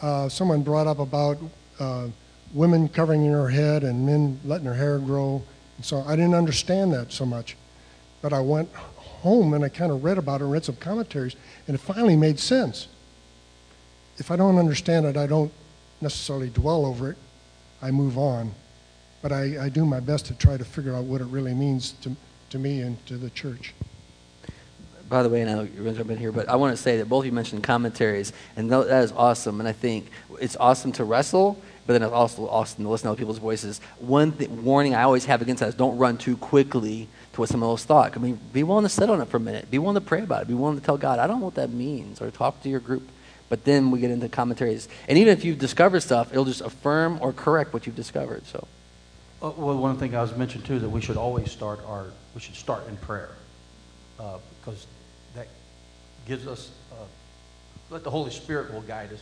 uh, someone brought up about uh, women covering their head and men letting their hair grow. And so I didn't understand that so much. But I went home and I kind of read about it and read some commentaries, and it finally made sense. If I don't understand it, I don't necessarily dwell over it. I move on. But I, I do my best to try to figure out what it really means to, to me and to the church. By the way, and I know you're going to jump in here, but I want to say that both of you mentioned commentaries, and that is awesome. And I think it's awesome to wrestle, but then it's also awesome to listen to other people's voices. One th- warning I always have against that is don't run too quickly to what someone else thought. I mean, be willing to sit on it for a minute. Be willing to pray about it. Be willing to tell God, I don't know what that means, or talk to your group. But then we get into commentaries. And even if you've discovered stuff, it'll just affirm or correct what you've discovered. So, Uh, Well, one thing I was mentioned too, that we should always start our, we should start in prayer. uh, Because that gives us, uh, let the Holy Spirit will guide us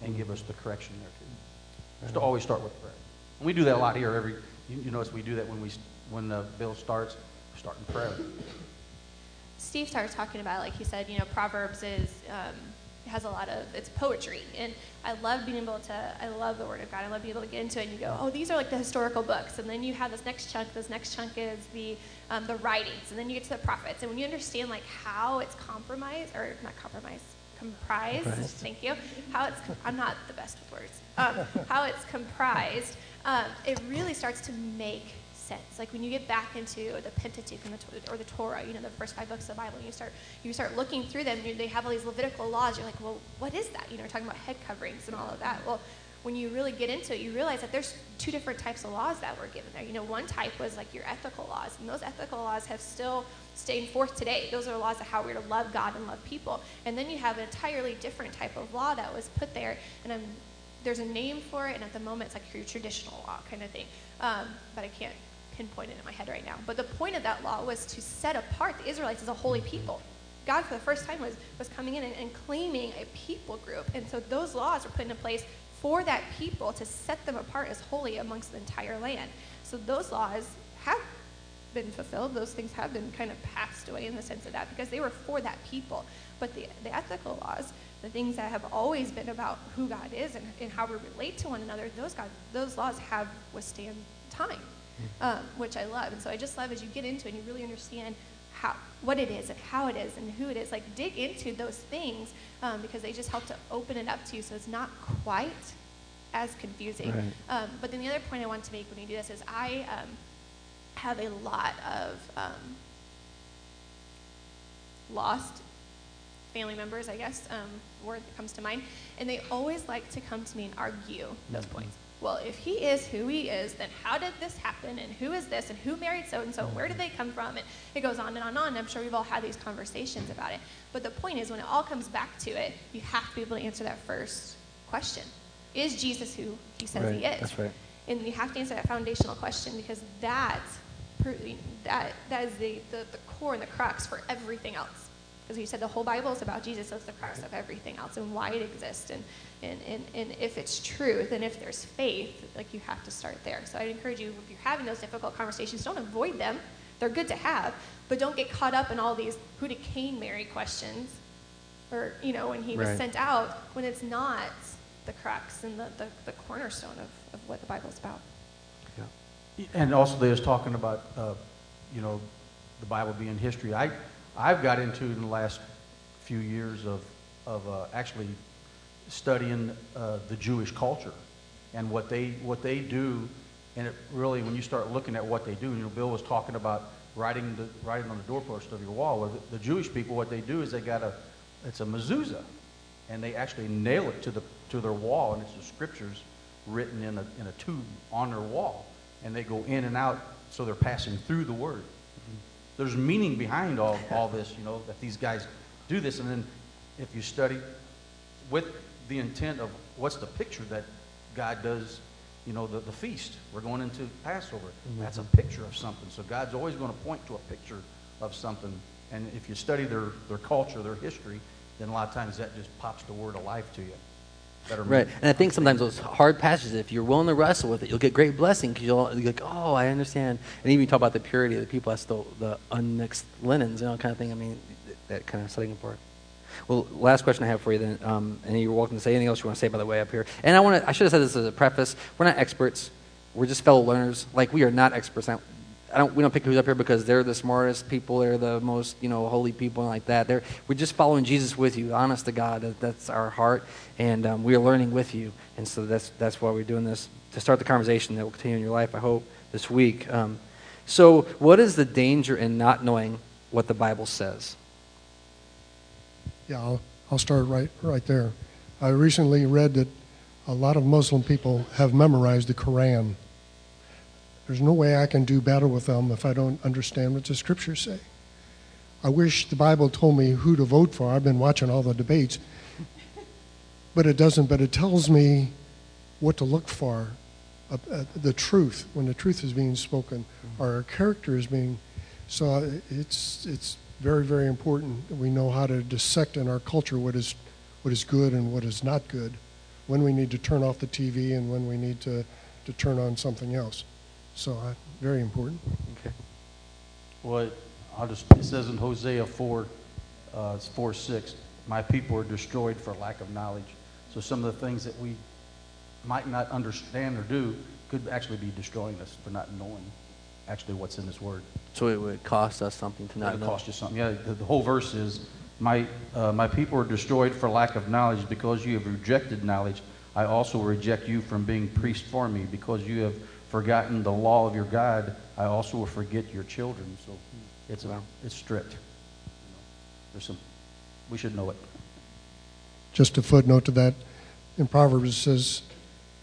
and give us the correction there too. Just to always start with prayer. And we do that a lot here every, you, you notice we do that when we, when the bill starts, we start in prayer. Steve started talking about, like he said, you know, Proverbs is um, has a lot of it's poetry, and I love being able to. I love the Word of God. I love being able to get into it, and you go, oh, these are like the historical books, and then you have this next chunk. This next chunk is the um, the writings, and then you get to the prophets, and when you understand like how it's compromised or not compromised, comprised. Comprised. Thank you. How it's I'm not the best with words. Um, how it's comprised, um, it really starts to make sense. Like when you get back into the Pentateuch and the, or the Torah, you know, the first five books of the Bible, and you start you start looking through them. You, they have all these Levitical laws. You're like, well, what is that? You know, talking about head coverings and all of that. Well, when you really get into it, you realize that there's two different types of laws that were given there. You know, one type was like your ethical laws, and those ethical laws have still stayed forth today. Those are laws of how we're to love God and love people. And then you have an entirely different type of law that was put there, and I'm, there's a name for it, and at the moment it's like your traditional law kind of thing. Um, but I can't pinpoint it in my head right now. But the point of that law was to set apart the Israelites as a holy people. God, for the first time, was, was coming in and, and claiming a people group. And so those laws were put into place for that people to set them apart as holy amongst the entire land. So those laws have been fulfilled. Those things have been kind of passed away in the sense of that because they were for that people. But the, the ethical laws the things that have always been about who God is and, and how we relate to one another, those, God, those laws have withstand time, um, which I love. And so I just love as you get into it and you really understand how, what it is and how it is and who it is. Like dig into those things um, because they just help to open it up to you so it's not quite as confusing. Right. Um, but then the other point I want to make when you do this is I um, have a lot of um, lost family members, I guess, um, word that comes to mind, and they always like to come to me and argue those points. Well, if he is who he is, then how did this happen? And who is this? And who married so and so? And where did they come from? And it goes on and on and on. I'm sure we've all had these conversations about it. But the point is, when it all comes back to it, you have to be able to answer that first question Is Jesus who he says he is? that's right. And you have to answer that foundational question because that, that, that is the, the, the core and the crux for everything else. Because you said the whole Bible is about Jesus, so it's the crux of everything else and why it exists. And, and, and, and if it's truth and if there's faith, like you have to start there. So I'd encourage you, if you're having those difficult conversations, don't avoid them. They're good to have, but don't get caught up in all these who did Cain marry questions or, you know, when he was sent out, when it's not the crux and the, the, the cornerstone of, of what the Bible's about. Yeah. And also, there's talking about, uh, you know, the Bible being history. I, I've got into in the last few years of, of uh, actually studying uh, the Jewish culture and what they, what they do. And it really, when you start looking at what they do, you know, Bill was talking about writing, the, writing on the doorpost of your wall. Well, the, the Jewish people, what they do is they got a, it's a mezuzah, and they actually nail it to, the, to their wall, and it's the scriptures written in a, in a tube on their wall, and they go in and out, so they're passing through the word. There's meaning behind all, all this, you know, that these guys do this, and then if you study with the intent of what's the picture that God does, you know, the, the feast. We're going into Passover. Mm-hmm. That's a picture of something. So God's always going to point to a picture of something. And if you study their, their culture, their history, then a lot of times that just pops the word of life to you. Better Right, and I think sometimes those hard passages, if you're willing to wrestle with it, you'll get great blessing because you'll you're like, oh, I understand. And even you talk about the purity of the people, that's the, the unmixed linens, you know, kind of thing. I mean, that kind of setting apart. Well, last question I have for you then, um, and you're welcome to say anything else you want to say by the way up here. And I want to, I should have said this as a preface. We're not experts. We're just fellow learners. Like we are not experts. I don't, we don't pick who's up here because they're the smartest people, they're the most, you know, holy people and like that. They're, we're just following Jesus with you, honest to God. That, that's our heart, and um, we are learning with you. And so that's, that's why we're doing this, to start the conversation that will continue in your life, I hope, this week. Um, so what is the danger in not knowing what the Bible says? Yeah, I'll, I'll start right, right there. I recently read that a lot of Muslim people have memorized the Quran. There's no way I can do battle with them if I don't understand what the scriptures say. I wish the Bible told me who to vote for. I've been watching all the debates. But it doesn't, but it tells me what to look for, uh, uh, the truth, when the truth is being spoken, or a character is being. So uh, it's, it's very, very important that we know how to dissect in our culture what is, what is good and what is not good, when we need to turn off the TV and when we need to, to turn on something else. So, uh, very important. Okay. Well, I'll just, it says in Hosea 4, uh, 4 6, my people are destroyed for lack of knowledge. So some of the things that we might not understand or do could actually be destroying us for not knowing actually what's in this word. So it would cost us something to not know. It'll know. cost you something. Yeah, the, the whole verse is, my, uh, my people are destroyed for lack of knowledge because you have rejected knowledge. I also reject you from being priest for me because you have forgotten the law of your God. I also will forget your children. So it's, a, Wow. it's strict. There's some, we should know it. Just a footnote to that. In Proverbs, it says,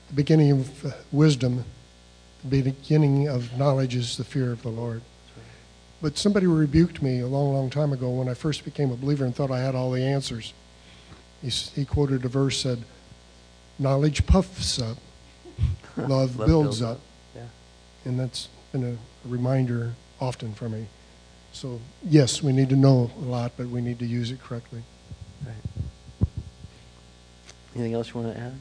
the beginning of wisdom, the beginning of knowledge is the fear of the Lord. But somebody rebuked me a long, long time ago when I first became a believer and thought I had all the answers. He, he quoted a verse said, Knowledge puffs up, love Love builds builds up. up. Yeah. And that's been a reminder often for me. So, yes, we need to know a lot, but we need to use it correctly. Right. Anything else you want to add?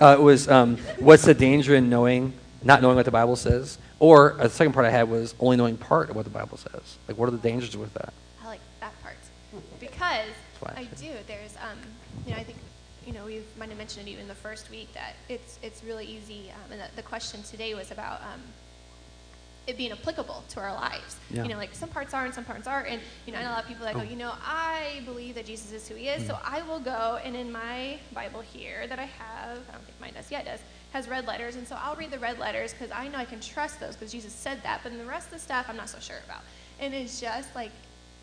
Uh, it was um, what's the danger in knowing, not knowing what the Bible says, or uh, the second part I had was only knowing part of what the Bible says. Like, what are the dangers with that? I like that part because. I do. There's, um, you know, I think, you know, we might have mentioned it even the first week that it's it's really easy. Um, and the, the question today was about um, it being applicable to our lives. Yeah. You know, like some parts are and some parts aren't. And you know, I know a lot of people that oh. go, Oh. you know, I believe that Jesus is who He is, mm. so I will go and in my Bible here that I have, I don't think mine does. Yeah, it does. Has red letters, and so I'll read the red letters because I know I can trust those because Jesus said that. But in the rest of the stuff, I'm not so sure about. And it's just like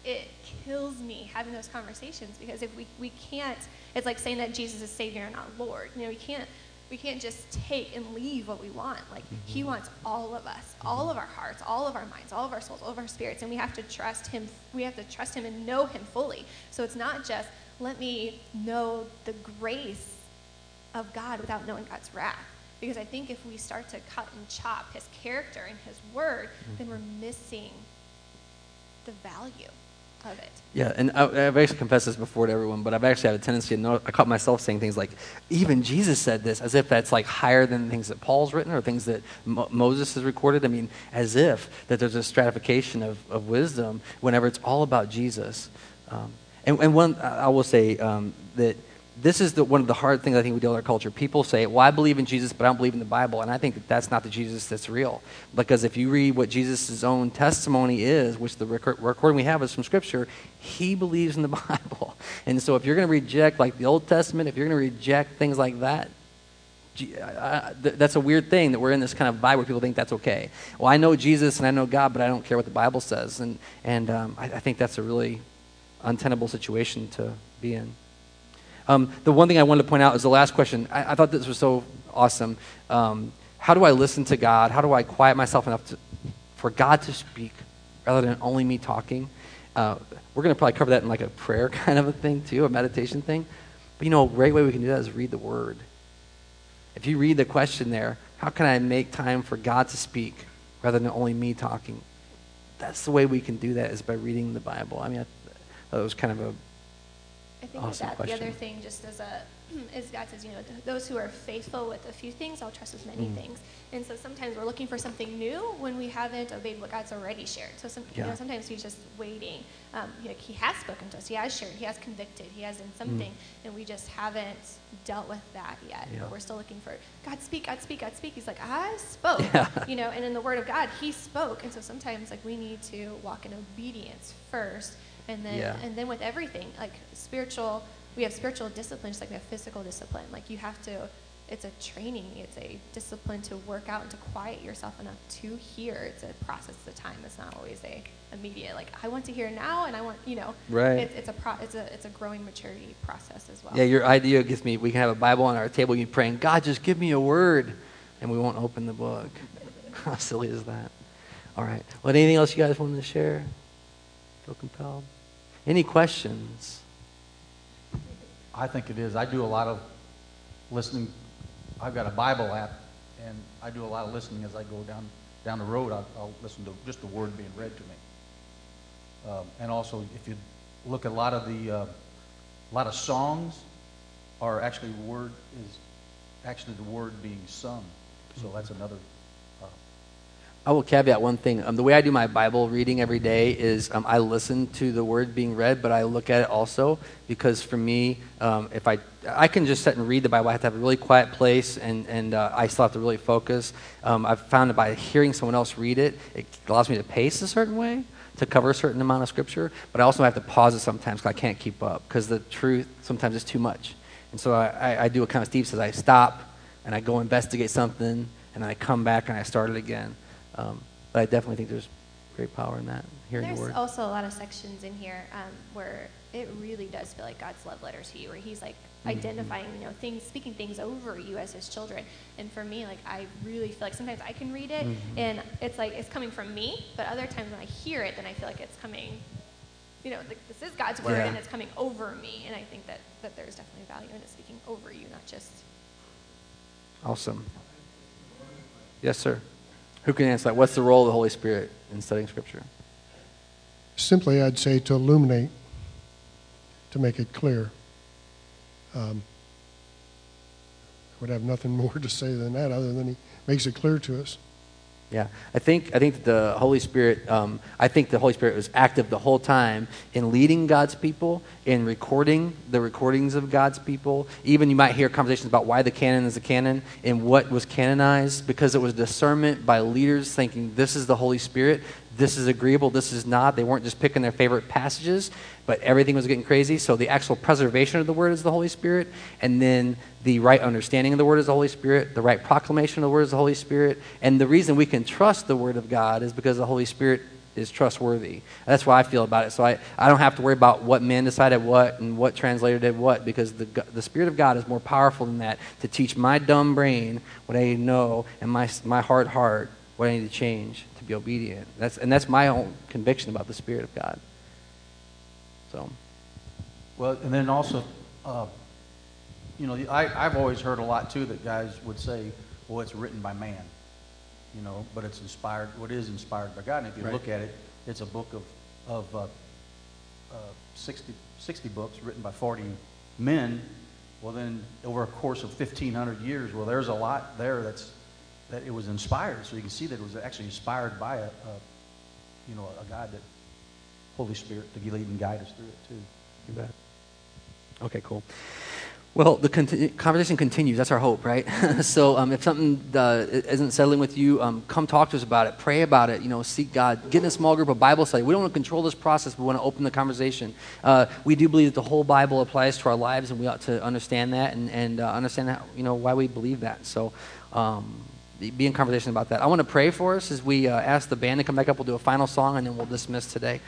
it kills me having those conversations because if we, we can't it's like saying that jesus is savior and not lord you know we can't we can't just take and leave what we want. Like he mm-hmm. wants all of us mm-hmm. all of our hearts all of our minds all of our souls all of our spirits and we have to trust him we have to trust him and know him fully. So it's not just let me know the grace of god without knowing god's wrath. Because i think if we start to cut and chop his character and his word then we're mm-hmm. missing the value it. Yeah, and I, I've actually confessed this before to everyone, but I've actually had a tendency to know, I caught myself saying things like, even Jesus said this, as if that's like higher than things that Paul's written or things that Mo- Moses has recorded. I mean, as if that there's a stratification of, of wisdom whenever it's all about Jesus. Um, and, and one, I will say um, that this is the, one of the hard things I think we deal with our culture. People say, well, I believe in Jesus, but I don't believe in the Bible. And I think that that's not the Jesus that's real. Because if you read what Jesus' own testimony is, which the record, recording we have is from Scripture, he believes in the Bible. And so if you're going to reject, like the Old Testament, if you're going to reject things like that, that's a weird thing that we're in this kind of vibe where people think that's okay. Well, I know Jesus and I know God, but I don't care what the Bible says. And, and um, I, I think that's a really untenable situation to be in. Um, the one thing I wanted to point out is the last question. I, I thought this was so awesome. Um, how do I listen to God? How do I quiet myself enough to, for God to speak rather than only me talking? Uh, we're going to probably cover that in like a prayer kind of a thing too, a meditation thing. But you know, a great way we can do that is read the Word. If you read the question there, how can I make time for God to speak rather than only me talking? That's the way we can do that is by reading the Bible. I mean, I, that was kind of a I think Awesome that, that the other thing, just as a, is God says, you know, th- those who are faithful with a few things, I'll trust with many Mm. things. And so sometimes we're looking for something new when we haven't obeyed what God's already shared. So some, you Yeah. know, sometimes He's just waiting. Um, you know, he has spoken to us. He has shared. He has convicted. He has done something, and we just haven't dealt with that yet. Mm. Yeah. But we're still looking for God speak, God speak, God speak. He's like, I spoke. Yeah. You know, and in the Word of God, He spoke. And so sometimes like we need to walk in obedience first, and then Yeah. and then with everything like spiritual we have spiritual discipline just like we have physical discipline like you have to it's a training it's a discipline to work out and to quiet yourself enough to hear it's a process of time it's not always a immediate like i want to hear now and i want you know Right. it's, it's a pro, it's a it's a growing maturity process as well Yeah, your idea gives me, we can have a Bible on our table, you praying, God, just give me a word, and we won't open the book. How silly is that? All right. Well, anything else you guys wanted to share? Feel compelled? Any questions? I think it is. I do a lot of listening. I've got a Bible app, and I do a lot of listening as I go down down the road. I'll, I'll listen to just the word being read to me. Um, and also, if you look at a lot of the uh, a lot of songs, are actually word is actually the word being sung. So that's another. I will caveat one thing. Um, the way I do my Bible reading every day is um, I listen to the word being read, but I look at it also because for me, um, if I I can just sit and read the Bible, I have to have a really quiet place, and and uh, I still have to really focus. Um, I've found that by hearing someone else read it, it allows me to pace a certain way to cover a certain amount of scripture, but I also have to pause it sometimes because I can't keep up because the truth sometimes is too much. And so I, I, I do what kind of Steve says. I stop and I go investigate something, and I come back and I start it again. Um, but I definitely think there's great power in that, hearing There's the word. also a lot of sections in here um, where it really does feel like God's love letter to you, where He's like Mm-hmm. identifying, you know, things, speaking things over you as His children. And for me, like I really feel like sometimes I can read it Mm-hmm. and it's like it's coming from me, but other times when I hear it, then I feel like it's coming, you know, like this is God's word Yeah. and it's coming over me. And I think that that there's definitely value in it speaking over you, not just Awesome. Yes, sir. Who can answer that? What's the role of the Holy Spirit in studying Scripture? Simply, I'd say to illuminate, to make it clear. Um, I would have nothing more to say than that, other than he makes it clear to us. Yeah, I think I think the Holy Spirit. Um, I think the Holy Spirit was active the whole time in leading God's people, in recording the recordings of God's people. Even you might hear conversations about why the canon is a canon and what was canonized because it was discernment by leaders thinking this is the Holy Spirit, this is agreeable, this is not. They weren't just picking their favorite passages, but everything was getting crazy. So the actual preservation of the word is the Holy Spirit, and then the right understanding of the word is the Holy Spirit, the right proclamation of the word is the Holy Spirit. And the reason we can trust the word of God is because the Holy Spirit is trustworthy. That's why I feel about it. So I, I don't have to worry about what men decided what and what translator did what because the, the Spirit of God is more powerful than that to teach my dumb brain what I know and my, my hard heart what I need to change to be obedient. That's, and that's my own conviction about the Spirit of God. So. Well, and then also, uh, you know, I, I've always heard a lot too that guys would say, well, it's written by man, you know, but it's inspired, what is inspired by God. And if you Right. look at it, it's a book of, of uh, uh, 60, 60 books written by 40 men. Well, then over a course of 1,500 years, well, there's a lot there that's, that it was inspired. So you can see that it was actually inspired by a, a you know, a God that, Holy Spirit, to lead and guide us through it too. You bet. Okay, cool. Well, the conti- conversation continues. That's our hope, right? so, um, if something uh, isn't settling with you, um, come talk to us about it. Pray about it. You know, seek God. Get in a small group of Bible study. We don't want to control this process. We want to open the conversation. Uh, we do believe that the whole Bible applies to our lives, and we ought to understand that and, and uh, understand how, you know why we believe that. So. Um, be in conversation about that. I want to pray for us as we uh, ask the band to come back up. We'll do a final song and then we'll dismiss today.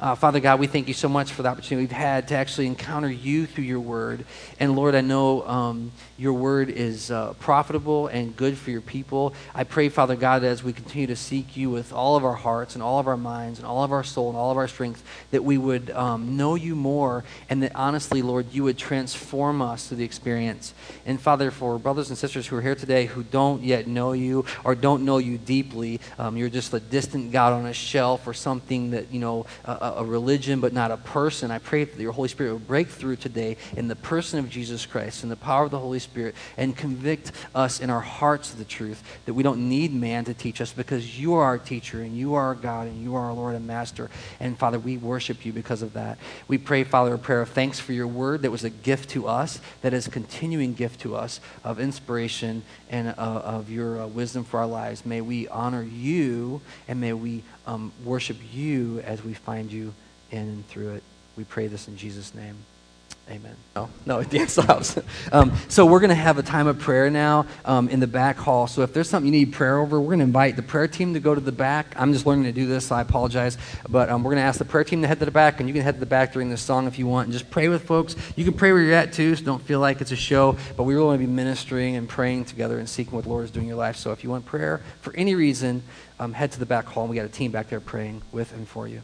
Uh, Father God, we thank you so much for the opportunity we've had to actually encounter you through your word. And Lord, I know um, your word is uh, profitable and good for your people. I pray, Father God, that as we continue to seek you with all of our hearts and all of our minds and all of our soul and all of our strength, that we would um, know you more and that honestly, Lord, you would transform us through the experience. And Father, for brothers and sisters who are here today who don't yet know you or don't know you deeply, um, you're just a distant God on a shelf or something that, you know, a, religion but not a person. I pray that your Holy Spirit will break through today in the person of Jesus Christ and the power of the Holy Spirit and convict us in our hearts of the truth that we don't need man to teach us because you are our teacher and you are our God and you are our Lord and Master. And Father, we worship you because of that. We pray, Father, a prayer of thanks for your word that was a gift to us, that is a continuing gift to us of inspiration and uh, of your uh, wisdom for our lives. May we honor you and may we um, worship you as we find you in and through it. We pray this in Jesus' name. Amen. No, no, Dan stops. um, so we're going to have a time of prayer now um, in the back hall. So if there's something you need prayer over, we're going to invite the prayer team to go to the back. I'm just learning to do this, so I apologize. But um, we're going to ask the prayer team to head to the back, and you can head to the back during this song if you want, and just pray with folks. You can pray where you're at too, so don't feel like it's a show. But we really want to be ministering and praying together and seeking what the Lord is doing in your life. So if you want prayer for any reason, um, head to the back hall. and We got a team back there praying with and for you.